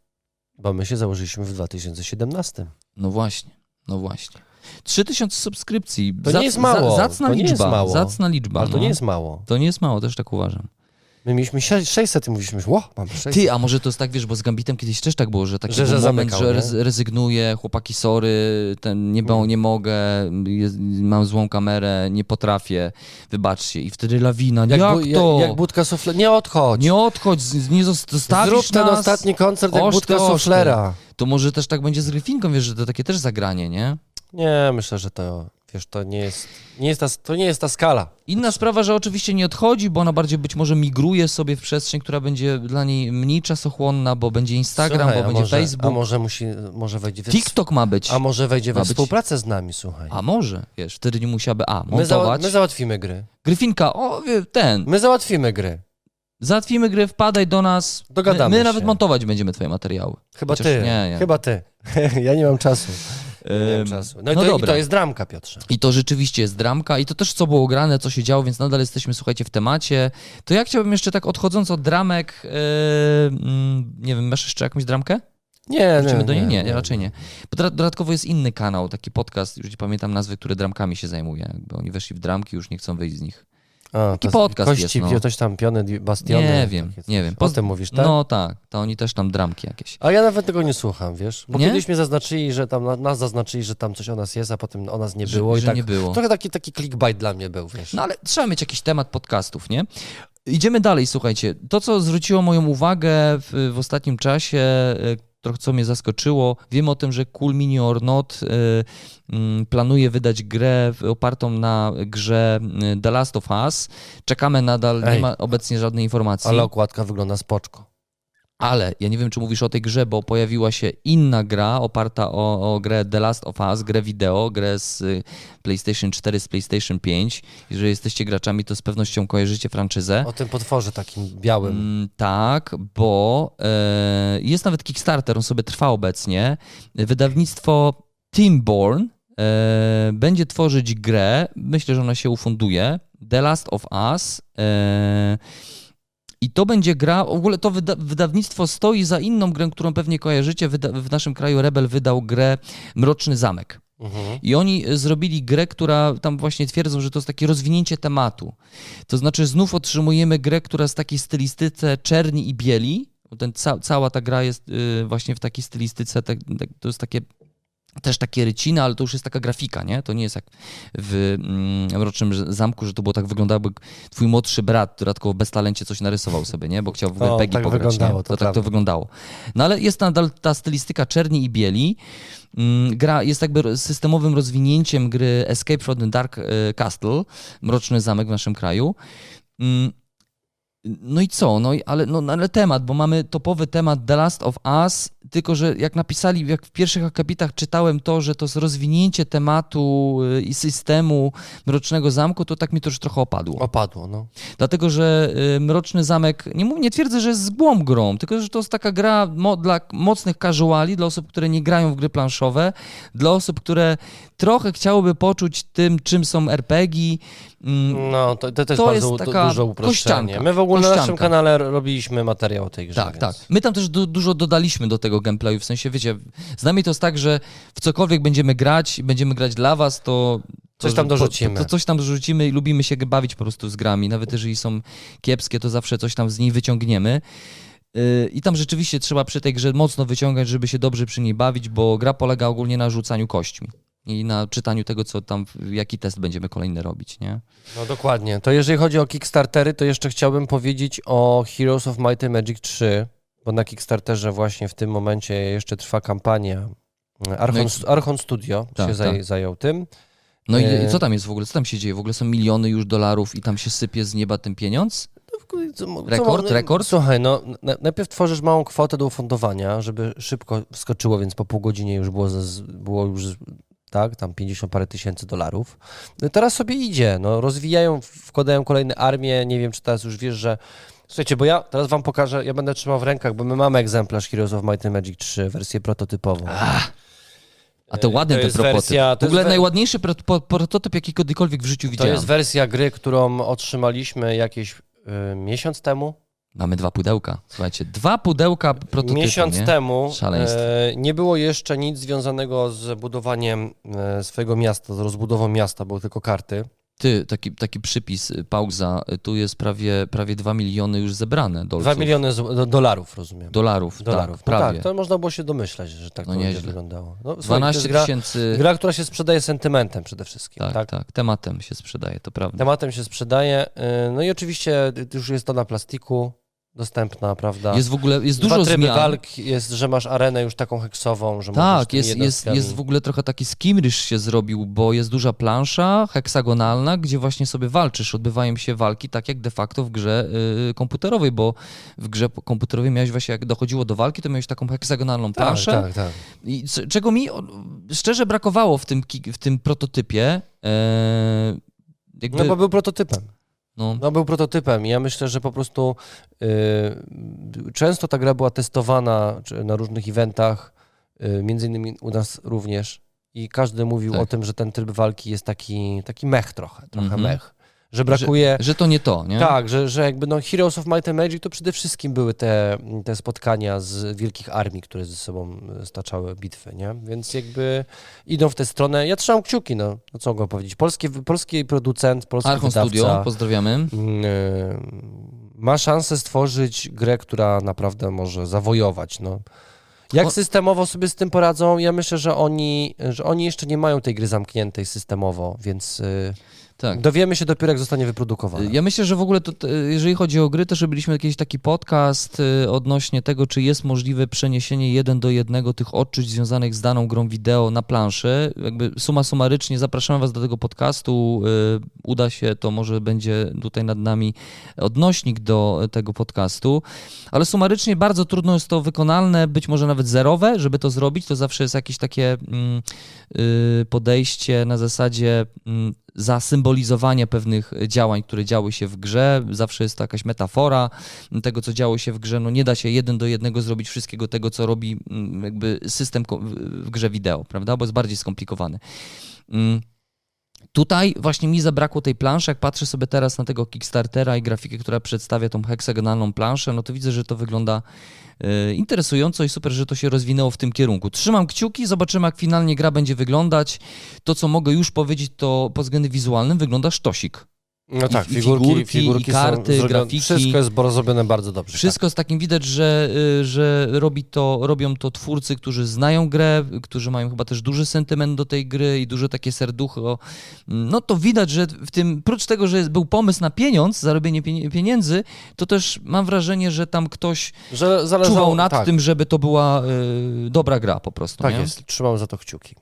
Bo my się założyliśmy w 2017.
No właśnie, no właśnie. 3000 subskrypcji.
To nie jest mało,
Za, zacna
to
liczba.
jest mało.
Zacna liczba.
Ale to
no.
nie jest mało.
To nie jest mało, też tak uważam.
My mieliśmy sze- 600 i mówiliśmy, ło, mamy 600.
Ty, a może to jest tak, wiesz, bo z Gambitem kiedyś też tak było, że taki
Że- że
moment,
zamykał,
że rez- rezygnuję, chłopaki, sorry, ten nie, bo, nie mogę, jest, mam złą kamerę, nie potrafię, wybaczcie. I wtedy lawina, jak,
bu-
to?
Jak, jak budka sufle... Nie odchodź.
nie odchodź, z- nie zost- zostawisz
Zrób ten
nas.
ostatni koncert jak
Oszty,
budka suflera.
To może też tak będzie z Gryfinką, wiesz, że to takie też zagranie, nie?
Nie, myślę, że to, wiesz, to nie jest, nie jest ta, to nie jest ta skala.
Inna sprawa, że oczywiście nie odchodzi, bo ona bardziej być może migruje sobie w przestrzeń, która będzie dla niej mniej czasochłonna, bo będzie Instagram,
Słuchaj,
bo
a
będzie
może, A
Facebook.
może musi, może wejdzie we,
TikTok ma być.
a może wejdzie we
Ma być.
współpracę z nami, słuchaj.
A może, wiesz, wtedy nie musiałaby A,
My, za,
montować.
my załatwimy gry.
Gryfinka, o, ten,
My załatwimy gry.
Załatwimy gry, wpadaj do nas.
Dogadamy
My, my nawet montować będziemy twoje materiały.
Chyba
Chociaż
ty.
nie, nie.
Chyba ty. ja nie mam czasu. Nie mam czasu. No, i
no
to, i to jest dramka, Piotrze.
I to rzeczywiście jest dramka i to też co było grane, co się działo, więc nadal jesteśmy, słuchajcie, w temacie. To ja chciałbym jeszcze tak odchodząc od dramek, yy, nie wiem, masz jeszcze jakąś dramkę?
Nie,
Wrócimy
nie,
do niej? Nie, raczej nie. Bo doda- dodatkowo jest inny kanał, taki podcast, już nie pamiętam nazwy, który dramkami się zajmuje. Jakby oni weszli w dramki, już nie chcą wyjść z nich.
A,
Taki podcast
kości,
jest, no.
coś tam, piony, bastiony.
Nie wiem,
takie
nie wiem.
O
Poz-
tym mówisz, tak?
No tak, to oni też tam dramki jakieś.
A ja nawet tego nie słucham, wiesz? Bo
Nie?
kiedyś mnie zaznaczyli, że tam na- nas zaznaczyli, że tam coś o nas jest, a potem o nas nie
Że-
było.
że
i tak,
nie było.
Trochę taki, taki clickbait dla mnie był, wiesz?
No ale trzeba mieć jakiś temat podcastów, nie? Idziemy dalej, słuchajcie. To, co zwróciło moją uwagę w, w ostatnim czasie, trochę co mnie zaskoczyło, wiem o tym, że Cool Mini or Not e, mm, planuje wydać grę opartą na grze e, The Last of Us. Czekamy nadal, nie
Ej.
ma obecnie żadnej informacji.
Ale okładka wygląda spoczko.
Ale ja nie wiem, czy mówisz o tej grze, bo pojawiła się inna gra oparta o, o grę The Last of Us, grę wideo, grę z y, PlayStation 4, z PlayStation 5. Jeżeli jesteście graczami, to z pewnością kojarzycie franczyzę.
O tym potworze takim białym.
Mm, tak, bo e, jest nawet Kickstarter, on sobie trwa obecnie. Wydawnictwo Teamborn e, będzie tworzyć grę, myślę, że ona się ufunduje, The Last of Us. E, i to będzie gra, w ogóle to wyda wydawnictwo stoi za inną grę, którą pewnie kojarzycie. Wyda w naszym kraju Rebel wydał grę Mroczny Zamek.
Mhm.
I oni e, zrobili grę, która tam właśnie twierdzą, że to jest takie rozwinięcie tematu. To znaczy znów otrzymujemy grę, która jest w takiej stylistyce czerni i bieli. Ten, ca cała ta gra jest y, właśnie w takiej stylistyce, tak, tak, to jest takie też takie ryciny, ale to już jest taka grafika, nie? To nie jest jak w mm, Mrocznym Zamku, że to było tak wyglądało, by twój młodszy brat dodatkowo bez talencie coś narysował sobie, nie? Bo chciał w Peggy
tak
pograć,
wyglądało,
nie?
to
To, tak to wyglądało. No ale jest nadal ta stylistyka czerni i bieli. Mm, Gra jest jakby systemowym rozwinięciem gry Escape from the Dark e, Castle, Mroczny Zamek w naszym kraju. No i co? No ale, no, no ale temat, bo mamy topowy temat The Last of Us, tylko że jak napisali, jak w pierwszych akapitach czytałem to, że to jest rozwinięcie tematu y, i systemu Mrocznego Zamku, to tak mi to już trochę opadło.
Opadło, no.
Dlatego, że y, Mroczny Zamek, nie, mów, nie twierdzę, że jest zgłą grą, tylko że to jest taka gra mo, dla mocnych casuali, dla osób, które nie grają w gry planszowe, dla osób, które trochę chciałyby poczuć tym, czym są RPG. Mm,
No, to, to, to jest
To
bardzo
jest taka
duże uproszczenie.
kościanka.
My w ogóle na naszym
Kościanka.
kanale robiliśmy materiał o tej grze.
Tak,
więc...
tak. My tam też du dużo dodaliśmy do tego gameplayu, w sensie, wiecie, z nami to jest tak, że w cokolwiek będziemy grać i będziemy grać dla was, to...
Coś tam dorzucimy.
To, to coś tam dorzucimy i lubimy się bawić po prostu z grami. Nawet jeżeli są kiepskie, to zawsze coś tam z niej wyciągniemy. Yy, I tam rzeczywiście trzeba przy tej grze mocno wyciągać, żeby się dobrze przy niej bawić, bo gra polega ogólnie na rzucaniu kośćmi i na czytaniu tego, co tam, jaki test będziemy kolejny robić, nie?
No dokładnie. To jeżeli chodzi o Kickstartery, to jeszcze chciałbym powiedzieć o Heroes of Might and Magic 3, bo na Kickstarterze właśnie w tym momencie jeszcze trwa kampania. Archon,
No
Archon Studio
Tak,
się
tak.
zajął tym.
No i
Yy.
co tam jest w ogóle? Co tam się dzieje? W ogóle są miliony już dolarów i tam się sypie z nieba ten pieniądz?
Co- co-
Rekord,
no,
rekord?
Słuchaj, no na, najpierw tworzysz małą kwotę do ufundowania, żeby szybko wskoczyło, więc po pół godzinie już było, było już tak, tam 50 parę tysięcy dolarów. No, teraz sobie idzie, no rozwijają, wkładają kolejne armie, nie wiem czy teraz już wiesz, że Słuchajcie, bo ja teraz wam pokażę, ja będę trzymał w rękach, bo my mamy egzemplarz Heroes of Might and Magic 3, wersję prototypową.
A to
Yy,
ładny
to
ten prototyp.
wersja- to
w ogóle
jest
najładniejszy prototyp, jaki kiedykolwiek w życiu
To
widziałem.
jest wersja gry, którą otrzymaliśmy jakieś y, miesiąc temu,
Mamy dwa pudełka. Słuchajcie, dwa pudełka prototypu,
Miesiąc
nie?
temu e, nie było jeszcze nic związanego z budowaniem e, swojego miasta, z rozbudową miasta, były tylko karty.
Ty, taki, taki przypis, y, pauza. y, Tu jest prawie, prawie 2 miliony już zebrane dolców.
2 miliony z, do, dolarów, rozumiem.
dolarów.
dolarów.
Tak,
No
prawie.
tak, to można było się domyśleć, że tak
No
to będzie wyglądało. No, słuchaj, to
12
jest gra,
tysięcy.
gra, która się sprzedaje sentymentem przede wszystkim.
Tak,
Tak,
tak, Tematem się sprzedaje, to prawda.
Tematem się sprzedaje. e, No i oczywiście już jest to na plastiku dostępna, prawda?
Jest w ogóle, jest
Dwa
dużo
tryby
zmian.
walk, jest, że masz arenę już taką heksową, że
Tak, jest, jest, jest w ogóle trochę taki skimryż się zrobił, bo jest duża plansza heksagonalna, gdzie właśnie sobie walczysz. Odbywają się walki tak jak de facto w grze y, komputerowej, bo w grze komputerowej miałeś właśnie, jak dochodziło do walki, to miałeś taką heksagonalną
tak,
planszę.
tak, tak.
I c- czego mi szczerze brakowało w tym, w tym prototypie. E, jakby,
No bo był prototypem.
No,
No był prototypem ja myślę, że po prostu y, często ta gra była testowana na różnych eventach, y, między innymi u nas również i każdy mówił
Tak.
o tym, że ten tryb walki jest taki, taki mech trochę, trochę
Mhm.
mech. Że brakuje...
że to nie to, nie?
Tak, że, że jakby no Heroes of Might and Magic to przede wszystkim były te, te spotkania z wielkich armii, które ze sobą staczały bitwy, nie? Więc jakby idą w tę stronę. Ja trzymam kciuki, no, no co mogę powiedzieć. Polski, polski producent, polski
Archon
wydawca,
Studio, pozdrawiamy.
mm, ma szansę stworzyć grę, która naprawdę może zawojować. No. Jak systemowo sobie z tym poradzą? Ja myślę, że oni, że oni jeszcze nie mają tej gry zamkniętej systemowo, więc y,
Tak.
dowiemy się dopiero, jak zostanie wyprodukowana.
Ja myślę, że w ogóle to, jeżeli chodzi o gry, też robiliśmy jakiś taki podcast y, odnośnie tego, czy jest możliwe przeniesienie jeden do jednego tych odczuć związanych z daną grą wideo na planszę. Jakby suma summarycznie zapraszamy Was do tego podcastu. y, Uda się, to może będzie tutaj nad nami odnośnik do tego podcastu. Ale sumarycznie bardzo trudno jest to wykonalne, być może nawet zerowe, żeby to zrobić. To zawsze jest jakieś takie mm, y, podejście na zasadzie mm, zasymbolizowania pewnych działań, które działy się w grze. Zawsze jest to jakaś metafora tego, co działo się w grze. No nie da się jeden do jednego zrobić wszystkiego tego, co robi mm, jakby system w w grze wideo, prawda? Bo jest bardziej skomplikowany. Tutaj właśnie mi zabrakło tej planszy. Jak patrzę sobie teraz na tego Kickstartera i grafikę, która przedstawia tą heksagonalną planszę, no to widzę, że to wygląda e, interesująco i super, że to się rozwinęło w tym kierunku. Trzymam kciuki, zobaczymy jak finalnie gra będzie wyglądać. To, co mogę już powiedzieć, to pod względem wizualnym wygląda sztosik.
No tak,
i
figurki,
figurki,
figurki
i karty,
są zrobione,
grafiki.
Wszystko jest zrobione bardzo dobrze.
Wszystko jest takim widać, że, y, że robi to, robią to twórcy, którzy znają grę, którzy mają chyba też duży sentyment do tej gry i duże takie serducho. No to widać, że w tym, prócz tego, że był pomysł na pieniądz, zarobienie pieniędzy, to też mam wrażenie, że tam ktoś
Tak. Że zależało,
czuwał nad
tak,
tym, żeby to była y, dobra gra po prostu.
Tak
nie?
jest, trzymam za to kciuki.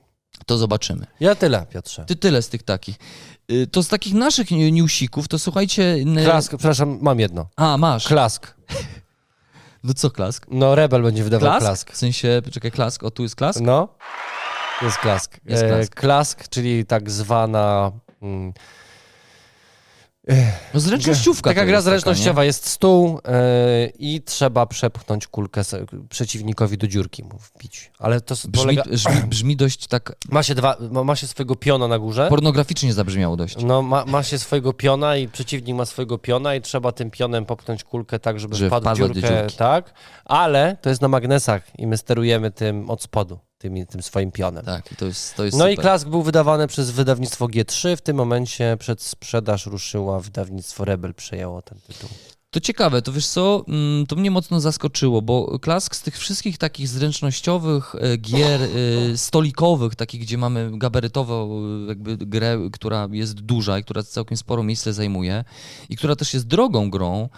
To zobaczymy.
Ja tyle, Piotrze.
Ty tyle z tych takich. Y, To z takich naszych newsików, to słuchajcie...
Klask, przepraszam, mam jedno.
A, masz.
Klask.
No co klask?
No, Rebel będzie wydawał
Klask?
klask.
W sensie, czekaj, klask, o tu jest klask?
No, jest klask.
Jest
E,
klask.
klask, czyli tak zwana... Mm,
No zręcznościówka
Taka gra
jest taka,
zręcznościowa. jest stół e, i trzeba przepchnąć kulkę przeciwnikowi do dziurki mu wbić. Ale to?
Brzmi,
polega...
brzmi, brzmi dość tak
Ma się, dwa, ma, się swojego piona na górze.
pornograficznie zabrzmiało dość.
No, ma, ma się swojego piona i przeciwnik ma swojego piona i trzeba tym pionem popchnąć kulkę tak, żeby
Żeby
wpadł w dziurkę,
dziurki.
tak? Ale to jest na magnesach i my sterujemy tym od spodu, tym, tym swoim pionem.
Tak, i to jest, to jest
No
super.
i Klask był wydawany przez wydawnictwo G3. W tym momencie przed sprzedaż ruszyła, wydawnictwo Rebel przejęło ten tytuł.
To ciekawe, to wiesz co, mm, to mnie mocno zaskoczyło, bo Klask z tych wszystkich takich zręcznościowych e, gier e, stolikowych, takich, gdzie mamy gabarytowo e, jakby grę, która jest duża i która całkiem sporo miejsce zajmuje i która też jest drogą grą,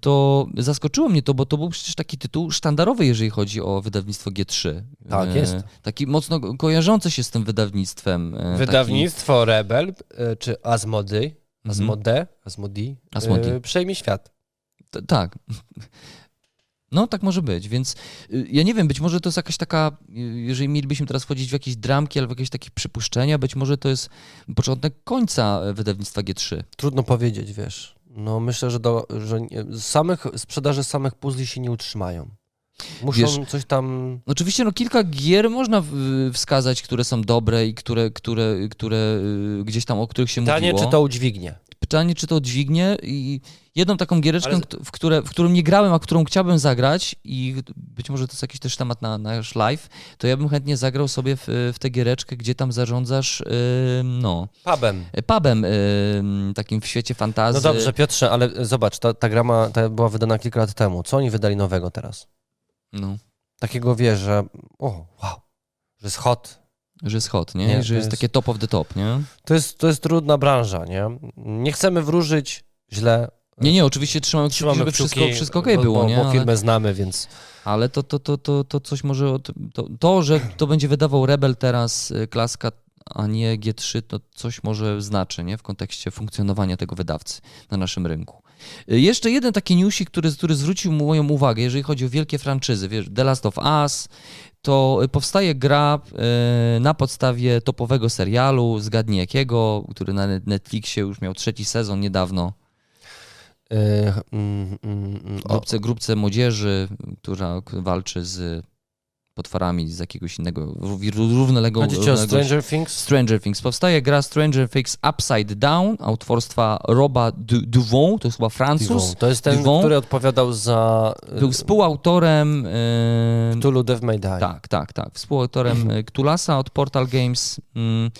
to zaskoczyło mnie to, bo to był przecież taki tytuł sztandarowy, jeżeli chodzi o wydawnictwo G3.
Tak,
E,
jest.
Taki mocno kojarzący się z tym wydawnictwem. e, taki-
Wydawnictwo Rebel, e, czy Asmody,
Mhm.
Asmode, Asmodi,
Asmodee.
e, przejmie świat.
T- tak. No, tak może być, więc y, ja nie wiem, być może to jest jakaś taka, y, jeżeli mielibyśmy teraz wchodzić w jakieś dramki albo w jakieś takie przypuszczenia, być może to jest początek końca wydawnictwa G3.
Trudno powiedzieć, wiesz. No myślę, że, do, że samych, sprzedaże samych puzli się nie utrzymają. Muszą
Wiesz,
coś tam...
Oczywiście no, kilka gier można wskazać, które są dobre i które, które, które y, gdzieś tam, o których się
Pytanie,
mówiło.
czy to udźwignie.
Pytanie, czy to dźwignie i jedną taką giereczkę,
Ale-
w, które, w którą nie grałem, a którą chciałbym zagrać i być może to jest jakiś też temat na nasz live, to ja bym chętnie zagrał sobie w, w tę giereczkę, gdzie tam zarządzasz, yy, no,
Pubem.
pubem yy, takim w świecie fantazji.
No dobrze, Piotrze, ale zobacz, ta, ta gra ma, ta była wydana kilka lat temu. Co oni wydali nowego teraz?
No,
Takiego wiesz, że o, wow, że jest hot.
Że jest hot, nie?
Nie,
że jest,
jest-
takie top of the top, nie?
To jest, to jest trudna branża, nie? Nie chcemy wróżyć źle.
Nie, nie, oczywiście trzymamy kciuki,
Trzymamy
żeby
kciuki,
wszystko, wszystko okej
bo,
było,
bo,
nie?
Bo
Ale-
firmę znamy, więc...
Ale to, to, to, to, to coś może. od- To, to, że to będzie wydawał Rebel teraz y, klaska, a nie G3, to coś może znaczy, nie? W kontekście funkcjonowania tego wydawcy na naszym rynku. Y, Jeszcze jeden taki newsik, który, który zwrócił moją uwagę, jeżeli chodzi o wielkie franczyzy. Wiesz, The Last of Us, to powstaje gra y, na podstawie topowego serialu, zgadnij jakiego, który na Netflixie już miał trzeci sezon niedawno.
Yy, mm, mm, mm, o,
grupce, grupce młodzieży, która walczy z potworami z jakiegoś innego, ró- równoległego...
Chodzi o Stranger Things?
Stranger Things. Powstaje gra Stranger Things Upside Down autorstwa Roba Du- Duvon, to jest chyba Francuz.
Divon. To jest ten,
Divon.
który odpowiadał za
Był współautorem... Yy,
Cthulhu Death May Die.
tak, tak, tak. Współautorem y, Cthulasa od Portal Games. Mm.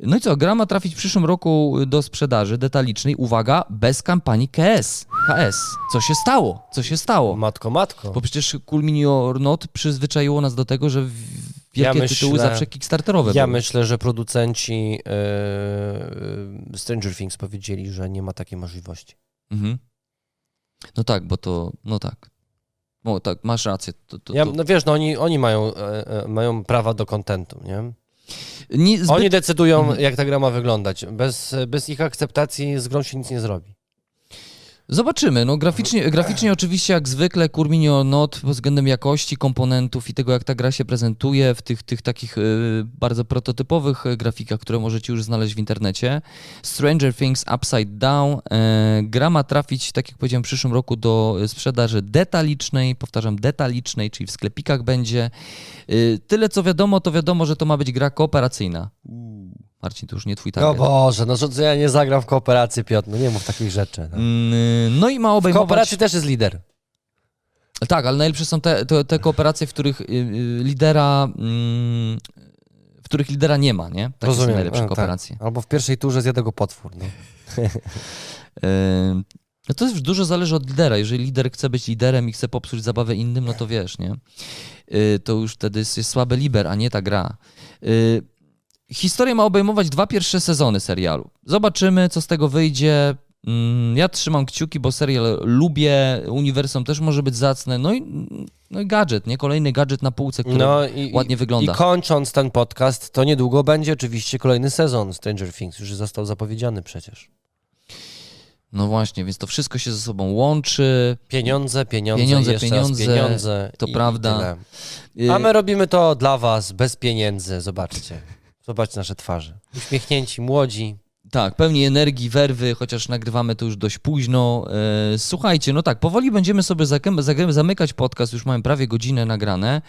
No i co, gra ma trafić w przyszłym roku do sprzedaży detalicznej. Uwaga, bez kampanii KS. KS. Co się stało? Co się stało?
Matko, matko.
Bo przecież Cool Mini or Not przyzwyczaiło nas do tego, że wielkie
Ja myślę-
tytuły zawsze kickstarterowe
Ja
były.
myślę, że producenci yy, Stranger Things powiedzieli, że nie ma takiej możliwości.
Mhm. No tak, bo to, no tak. O, tak, masz rację. To, to,
Ja,
to.
no wiesz, no oni, oni mają, e, e, mają prawa do kontentu, nie?
Nie, zbyt...
Oni decydują, jak ta gra ma wyglądać. Bez, bez ich akceptacji z grą się nic nie zrobi.
Zobaczymy. No, graficznie, graficznie oczywiście jak zwykle Kurminio Not pod względem jakości komponentów i tego jak ta gra się prezentuje w tych, tych takich y, bardzo prototypowych y, grafikach, które możecie już znaleźć w internecie. Stranger Things Upside Down. Y, gra ma trafić, tak jak powiedziałem, w przyszłym roku do sprzedaży detalicznej, powtarzam detalicznej, czyli w sklepikach będzie. Tyle co wiadomo, to wiadomo, że to ma być gra kooperacyjna. Marcin, to już nie twój
No
target.
Boże, no że ja nie zagram w kooperacji, Piotr, no nie mów takich rzeczy. No.
Mm, No i ma
W
obejmować...
kooperacji też jest lider.
Tak, ale najlepsze są te, te, te kooperacje, w których y, y, lidera. mm, w których lidera nie ma, nie? Takie są najlepsze
tak.
kooperacje.
Albo w pierwszej turze zjadę go potwór. No.
No to już dużo zależy od lidera. Jeżeli lider chce być liderem i chce popsuć zabawę innym, no to wiesz, nie? Y, To już wtedy jest jest słaby liber, a nie ta gra. Y, Historia ma obejmować dwa pierwsze sezony serialu. Zobaczymy, co z tego wyjdzie. Mm, Ja trzymam kciuki, bo serial lubię, uniwersum też może być zacne. No i, no i gadżet, nie? Kolejny gadżet na półce, który
No i,
ładnie wygląda.
I kończąc ten podcast, to niedługo będzie oczywiście kolejny sezon Stranger Things. Już został zapowiedziany przecież.
No właśnie, więc to wszystko się ze sobą łączy.
Pieniądze, pieniądze,
Pieniądze, pieniądze,
pieniądze.
to
i,
prawda.
I tyle. A my robimy to dla was, bez pieniędzy, zobaczcie. Zobaczcie nasze twarze. Uśmiechnięci, młodzi.
Tak, pełni energii, werwy, chociaż nagrywamy to już dość późno. E, Słuchajcie, no tak, powoli będziemy sobie zamykać podcast, już mamy prawie godzinę nagrane.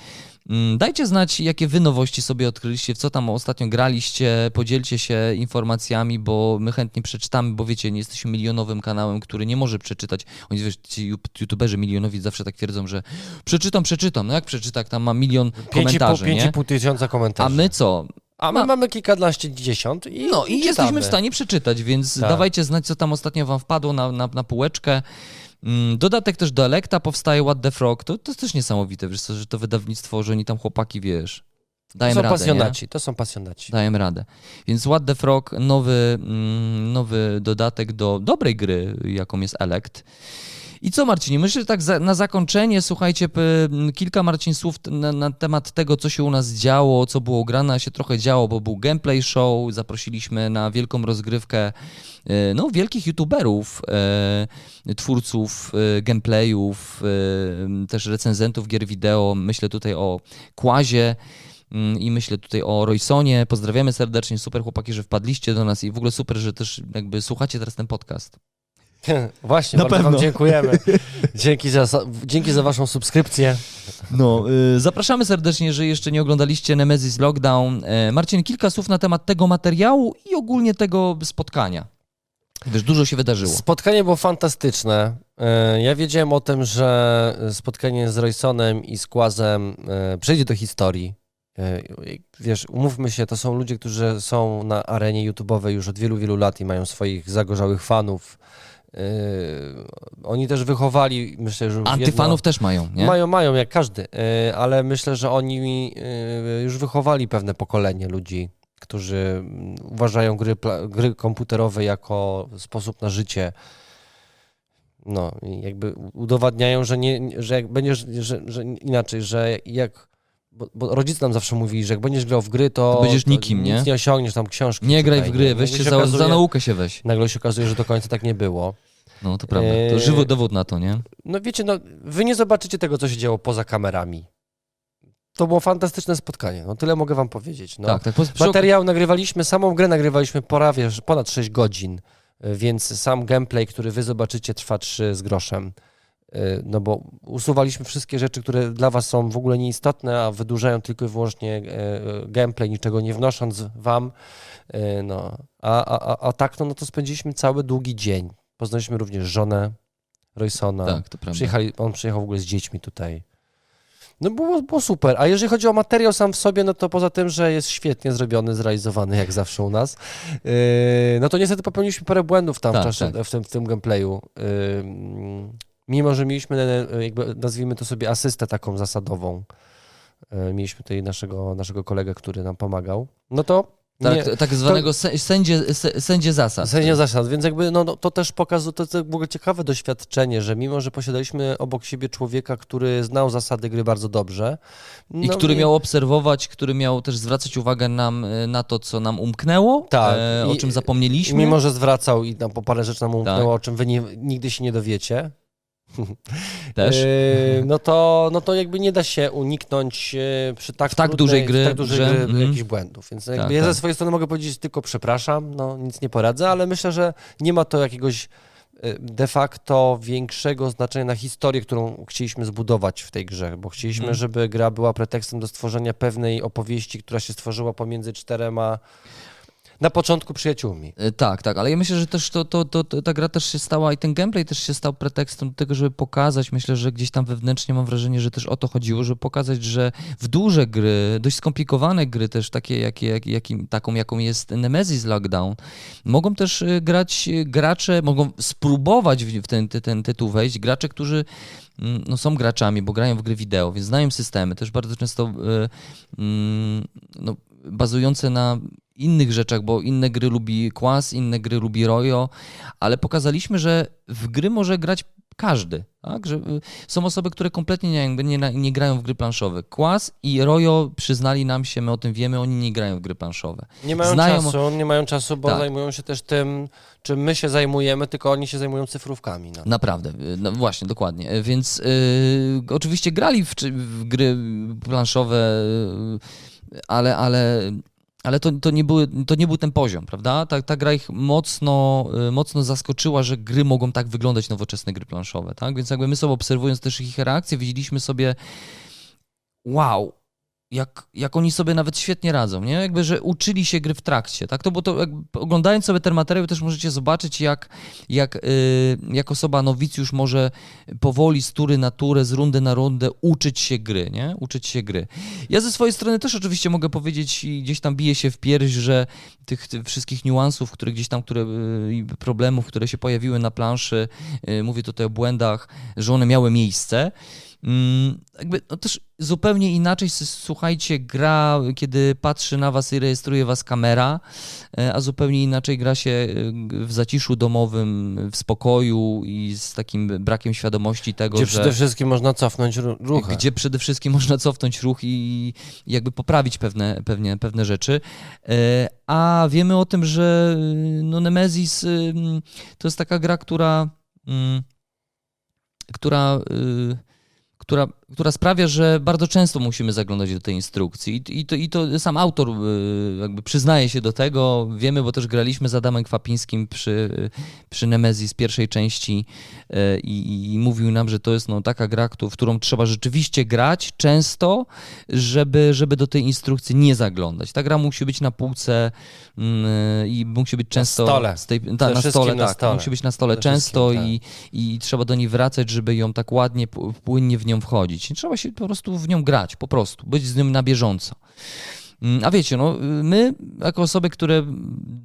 Mm, Dajcie znać, jakie wy nowości sobie odkryliście, w co tam ostatnio graliście, podzielcie się informacjami, bo my chętnie przeczytamy, bo wiecie, nie jesteśmy milionowym kanałem, który nie może przeczytać. Oni, wiesz, ci youtuberzy milionowi zawsze tak twierdzą, że przeczytam, przeczytam. No jak przeczyta, jak tam ma milion komentarzy, nie?
5,5 tysiąca komentarzy.
A my co?
A my
ma-
mamy kilkanaście dziesiąt i
No i jesteśmy w stanie przeczytać, więc
Tak.
dawajcie znać, co tam ostatnio wam wpadło na, na, na półeczkę. Mm, Dodatek też do Elekta powstaje, What the Frog. To, to jest też niesamowite, wiesz co, że to wydawnictwo, że oni tam chłopaki, wiesz,
To
dają
są
radę,
pasjonaci, to są pasjonaci.
Dają radę. Więc What the Frog, nowy, mm, nowy dodatek do dobrej gry, jaką jest Elect. I co Marcinie, myślę, że tak za, na zakończenie, słuchajcie, kilka Marcin słów na, na temat tego, co się u nas działo, co było grane, a się trochę działo, bo był gameplay show, zaprosiliśmy na wielką rozgrywkę e, no, wielkich youtuberów, e, twórców e, gameplayów, też recenzentów gier wideo, myślę tutaj o Kłazie, mm, i myślę tutaj o Roysonie. Pozdrawiamy serdecznie, super chłopaki, że wpadliście do nas i w ogóle super, że też jakby słuchacie teraz ten podcast.
Właśnie,
Na
bardzo
pewno.
wam dziękujemy. Dzięki za, dzięki za waszą subskrypcję.
No, y, zapraszamy serdecznie, jeżeli jeszcze nie oglądaliście Nemesis Lockdown. E, Marcin, kilka słów na temat tego materiału i ogólnie tego spotkania. Wiesz, dużo się wydarzyło.
Spotkanie było fantastyczne. E, Ja wiedziałem o tym, że spotkanie z Roysonem i z Kłazem e, przejdzie do historii. Wiesz, umówmy się, to są ludzie, którzy są na arenie YouTube'owej już od wielu, wielu lat i mają swoich zagorzałych fanów. E, Oni też wychowali, myślę, że
Antyfanów też mają, nie?
Mają, mają, jak każdy, e, ale myślę, że oni e, już wychowali pewne pokolenie ludzi, którzy mm, uważają gry, gry komputerowe jako sposób na życie. No, jakby udowadniają, że, nie, że jak będziesz, że, że inaczej, że jak. Bo, bo rodzice nam zawsze mówili, że jak będziesz grał w gry, to,
To będziesz nikim, nie?
nic nie osiągniesz, tam książki.
Nie graj w gry, weź się za,
okazuje-
za naukę się weź.
Nagle się okazuje, że do końca tak nie było.
No, to prawda. To
Eee,
żywy dowód na to, nie?
No wiecie, no, wy nie zobaczycie tego, co się działo poza kamerami. To było fantastyczne spotkanie. No tyle mogę wam powiedzieć. No.
Tak, tak. Po,
Materiał nagrywaliśmy, samą grę nagrywaliśmy prawie ponad 6 godzin, y, więc sam gameplay, który wy zobaczycie, trwa 3 z groszem. Y, No bo usuwaliśmy wszystkie rzeczy, które dla was są w ogóle nieistotne, a wydłużają tylko i wyłącznie e, e, gameplay, niczego nie wnosząc wam. No. A, a, a, a tak, no, no to spędziliśmy cały długi dzień. Poznaliśmy również żonę Roysona.
tak, to prawda.
Przyjechali, on przyjechał w ogóle z dziećmi tutaj. No było, było super. A jeżeli chodzi o materiał sam w sobie, no to poza tym, że jest świetnie zrobiony, zrealizowany, jak zawsze u nas, yy, no to niestety popełniliśmy parę błędów tam
Tak,
w, czasie,
tak.
w, tym, w tym gameplayu. Yy, mimo, że mieliśmy, yy, jakby nazwijmy to sobie asystę taką zasadową, yy, mieliśmy tutaj naszego, naszego kolegę, który nam pomagał, no to nie,
Tak, tak zwanego sę- sędzie, sę- sędzie zasad.
Sędzia zasad, więc jakby no, no, to też pokazuje, to w ogóle ciekawe doświadczenie, że mimo, że posiadaliśmy obok siebie człowieka, który znał zasady gry bardzo dobrze.
I
no
który miał obserwować, który miał też zwracać uwagę nam y, na to, co nam umknęło,
Tak.
e, o
I-
czym
I
zapomnieliśmy.
mimo, że zwracał i tam po parę rzeczy nam umknęło,
Tak.
o czym wy nie, nigdy się nie dowiecie,
też.
Yy, no, to, no to jakby nie da się uniknąć yy, przy tak,
W tak
trudnej-
dużej gry,
tak dużej
że-
gry
mhm.
jakichś błędów. Więc jakby
Tak,
ja
tak.
ze swojej strony mogę powiedzieć tylko przepraszam, no nic nie poradzę, ale myślę, że nie ma to jakiegoś yy, de facto większego znaczenia na historię, którą chcieliśmy zbudować w tej grze, bo chcieliśmy,
Mhm.
żeby gra była pretekstem do stworzenia pewnej opowieści, która się stworzyła pomiędzy czterema na początku przyjaciółmi.
E, Tak, tak, ale ja myślę, że też to, to, to, to, ta gra też się stała i ten gameplay też się stał pretekstem do tego, żeby pokazać, myślę, że gdzieś tam wewnętrznie mam wrażenie, że też o to chodziło, żeby pokazać, że w duże gry, dość skomplikowane gry też, takie jak, jakim, taką jaką jest Nemesis Lockdown, mogą też e, grać e, gracze, mogą spróbować w ten, ten, tytuł wejść, gracze, którzy mm, no, są graczami, bo grają w gry wideo, więc znają systemy, też bardzo często e, mm, no, bazujące na innych rzeczach, bo inne gry lubi Kłas, inne gry lubi Royo, ale pokazaliśmy, że w gry może grać każdy. Tak? Że, y, są osoby, które kompletnie nie, jakby nie, nie grają w gry planszowe. Kłas i Rojo przyznali nam się, my o tym wiemy, oni nie grają w gry planszowe.
Nie mają
Znają-
czasu, nie mają czasu, bo
Tak.
zajmują się też tym, czym my się zajmujemy, tylko oni się zajmują cyfrówkami. No.
Naprawdę, y, no właśnie, dokładnie. Y, Więc y, oczywiście grali w, w gry planszowe, y, ale, ale, ale to, to, nie były, to nie był ten poziom, prawda? Ta, ta gra ich mocno, y, mocno zaskoczyła, że gry mogą tak wyglądać, nowoczesne gry planszowe, tak? Więc jakby my sobie obserwując też ich reakcje, widzieliśmy sobie wow, jak, jak oni sobie nawet świetnie radzą, nie? Jakby, że uczyli się gry w trakcie, tak? To, bo to jakby, oglądając sobie ten materiał też możecie zobaczyć, jak, jak, y, jak osoba nowicjusz może powoli z tury na turę, z rundy na rundę uczyć się gry, nie? Uczyć się gry. Ja ze swojej strony też oczywiście mogę powiedzieć i gdzieś tam biję się w pierś, że tych, tych wszystkich niuansów, które gdzieś tam, które, y, i problemów, które się pojawiły na planszy, y, mówię tutaj o błędach, że one miały miejsce. Mm, jakby no też zupełnie inaczej, słuchajcie, gra, kiedy patrzy na was i rejestruje was kamera, e, a zupełnie inaczej gra się e, w zaciszu domowym, w spokoju i z takim brakiem świadomości tego,
Gdzie
że...
przede wszystkim można cofnąć ru- ruchy.
Gdzie przede wszystkim można cofnąć ruch i jakby poprawić pewne, pewnie, pewne rzeczy. E, A wiemy o tym, że no Nemesis to jest taka gra, która, mm, która, y, która, sprawia, że bardzo często musimy zaglądać do tej instrukcji. I, i, to, I to sam autor y, jakby przyznaje się do tego. Wiemy, bo też graliśmy z Adamem Kwapińskim przy, przy Nemesis pierwszej części e, i, i mówił nam, że to jest no, taka gra, w którą trzeba rzeczywiście grać często, żeby, żeby do tej instrukcji nie zaglądać. Ta gra musi być na półce mm, i musi być często...
stole.
Z tej, ta, na stole,
na
tak.
stole.
Musi być na stole
Przede
często
wszystkim,
i, i trzeba do niej wracać, żeby ją tak ładnie, płynnie w nią wchodzić. I trzeba się po prostu w nią grać, po prostu, być z nią na bieżąco. Mm, A wiecie, no, my, jako osoby, które,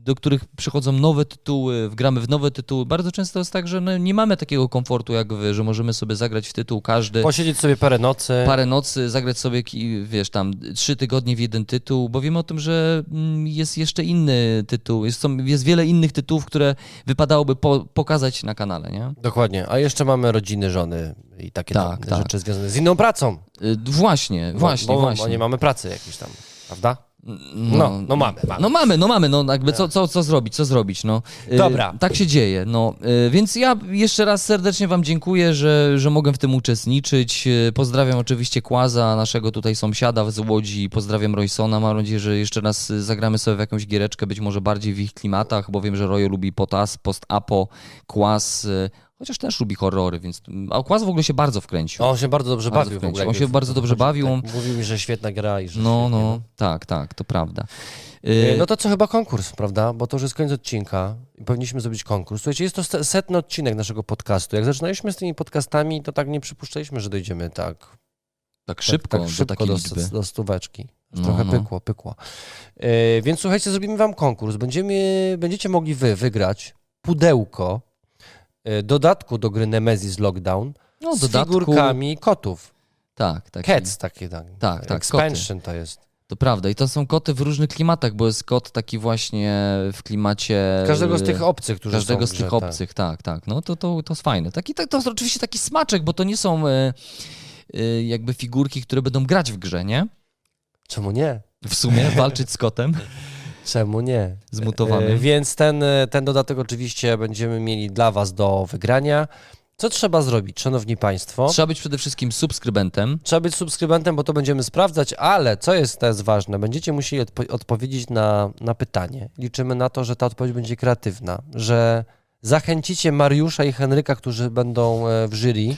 do których przychodzą nowe tytuły, gramy w nowe tytuły, bardzo często jest tak, że no, nie mamy takiego komfortu jak wy, że możemy sobie zagrać w tytuł każdy,
Posiedzieć sobie parę nocy.
parę nocy, zagrać sobie, wiesz, tam trzy tygodnie w jeden tytuł, bo wiemy o tym, że mm, jest jeszcze inny tytuł, jest, są, jest wiele innych tytułów, które wypadałoby po, pokazać na kanale, nie?
Dokładnie. A jeszcze mamy rodziny, żony i takie
Tak,
tam
tak.
rzeczy związane z inną pracą.
Y, Właśnie,
Bo-
właśnie,
bo,
właśnie.
Bo nie mamy pracy jakiejś tam, prawda? No, no mamy, mamy.
No mamy, no mamy, no jakby co, co, co zrobić, co zrobić, no. Y,
Dobra.
Tak się dzieje, no. Y, Więc ja jeszcze raz serdecznie wam dziękuję, że, że mogę w tym uczestniczyć. Y, Pozdrawiam oczywiście Kłaza, naszego tutaj sąsiada z Łodzi, pozdrawiam Roysona, mam nadzieję, że jeszcze raz zagramy sobie w jakąś giereczkę, być może bardziej w ich klimatach, bo wiem, że Royo lubi potas, post-apo, Kłaz, y, chociaż też lubi horrory, więc... A Kłaz w ogóle się bardzo wkręcił.
No, on się bardzo dobrze
Bardzo
bawił w
wkręcił.
ogóle.
On się bardzo dobrze bawił.
Tak, mówił mi, że świetna gra i że
No, no, tak, tak, to prawda.
E,
Y,
No to co chyba konkurs, prawda? Bo to już jest koniec odcinka i powinniśmy zrobić konkurs. Słuchajcie, jest to se- setny odcinek naszego podcastu. Jak zaczynaliśmy z tymi podcastami, to tak nie przypuszczaliśmy, że dojdziemy tak,
tak szybko,
tak, tak szybko
do
do, do stóweczki.
No,
trochę
no.
pykło, pykło. E, więc słuchajcie, zrobimy wam konkurs. Będziemy, będziecie mogli wy wygrać pudełko dodatku do gry Nemesis Lockdown
No,
z
dodatku,
figurkami kotów.
Tak, tak.
Cats takie, tak.
Tak, tak,
Expansion to jest.
To prawda. I to są koty w różnych klimatach, bo jest kot taki właśnie w klimacie.
Każdego z
e,
tych obcych, którzy
Każdego z tych
grze, tak.
obcych, tak, tak. No to, to, to jest fajne. Taki, tak, to jest oczywiście taki smaczek, bo to nie są e, e, jakby figurki, które będą grać w grze, nie?
Czemu nie?
W sumie walczyć z kotem
Czemu nie?
zmutowanym.
E, Więc ten, e, ten dodatek oczywiście będziemy mieli dla Was do wygrania. Co trzeba zrobić, szanowni Państwo?
Trzeba być przede wszystkim subskrybentem.
Trzeba być subskrybentem, bo to będziemy sprawdzać, ale co jest teraz ważne, będziecie musieli odpo- odpowiedzieć na, na pytanie. Liczymy na to, że ta odpowiedź będzie kreatywna, że zachęcicie Mariusza i Henryka, którzy będą e, w jury,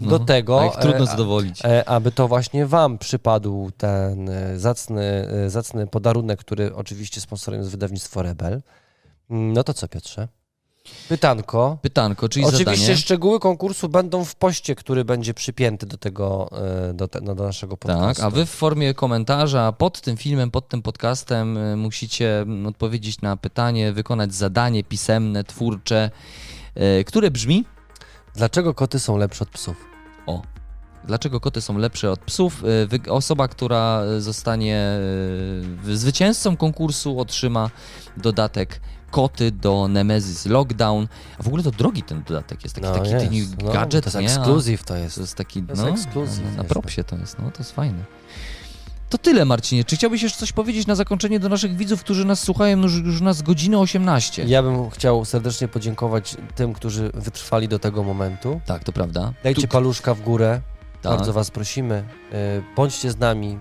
do
No,
tego,
A ich trudno
e,
zadowolić.
e, aby to właśnie Wam przypadł ten e, zacny, zacny podarunek, który oczywiście sponsorem jest wydawnictwo Rebel. Mm, No to co, Piotrze? Pytanko.
Pytanko, czyli
Oczywiście
zadanie.
szczegóły konkursu będą w poście, który będzie przypięty do tego, do, te, no, do naszego podcastu.
Tak, a wy w formie komentarza pod tym filmem, pod tym podcastem musicie mm, odpowiedzieć na pytanie, wykonać zadanie pisemne, twórcze, które brzmi
Dlaczego koty są lepsze od psów?
o. Dlaczego koty są lepsze od psów? Y, wy- Osoba, która zostanie y, zwycięzcą konkursu, otrzyma dodatek koty do Nemesis Lockdown. A w ogóle to drogi ten dodatek jest, taki,
No
taki
jest,
taki
no,
gadżet,
To
nie?
jest
A
ekskluzyw to jest.
To jest taki,
To jest
no,
ekskluzyw,
na, propsie to jest, no to jest fajne. To tyle, Marcinie. Czy chciałbyś jeszcze coś powiedzieć na zakończenie do naszych widzów, którzy nas słuchają już, już nas godzinę 18?
Ja bym chciał serdecznie podziękować tym, którzy wytrwali do tego momentu.
Tak, to prawda.
Dajcie
Tu-
paluszka w górę.
tak.
Bardzo was prosimy. Y, Bądźcie z nami.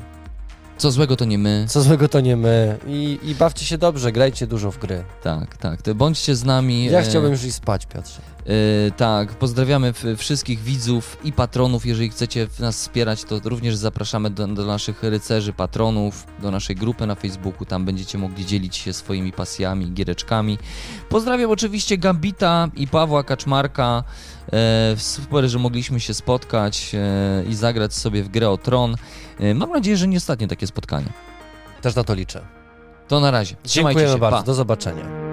Co złego to nie my.
Co złego to nie my. I, I bawcie się dobrze, grajcie dużo w gry.
Tak, tak. To bądźcie z nami.
Ja
e,
chciałbym już iść spać, Piotrze.
e, tak, pozdrawiamy wszystkich widzów i patronów. Jeżeli chcecie nas wspierać, to również zapraszamy do, do naszych rycerzy, patronów, do naszej grupy na Facebooku. Tam będziecie mogli dzielić się swoimi pasjami, giereczkami. Pozdrawiam oczywiście Gambita i Pawła Kaczmarka. E, super, że mogliśmy się spotkać e, i zagrać sobie w grę o tron. E, mam nadzieję, że nie ostatnie takie spotkanie.
Też na to liczę.
To na razie. Trzymajcie
Dziękujemy
się.
bardzo.
Pa.
Do zobaczenia.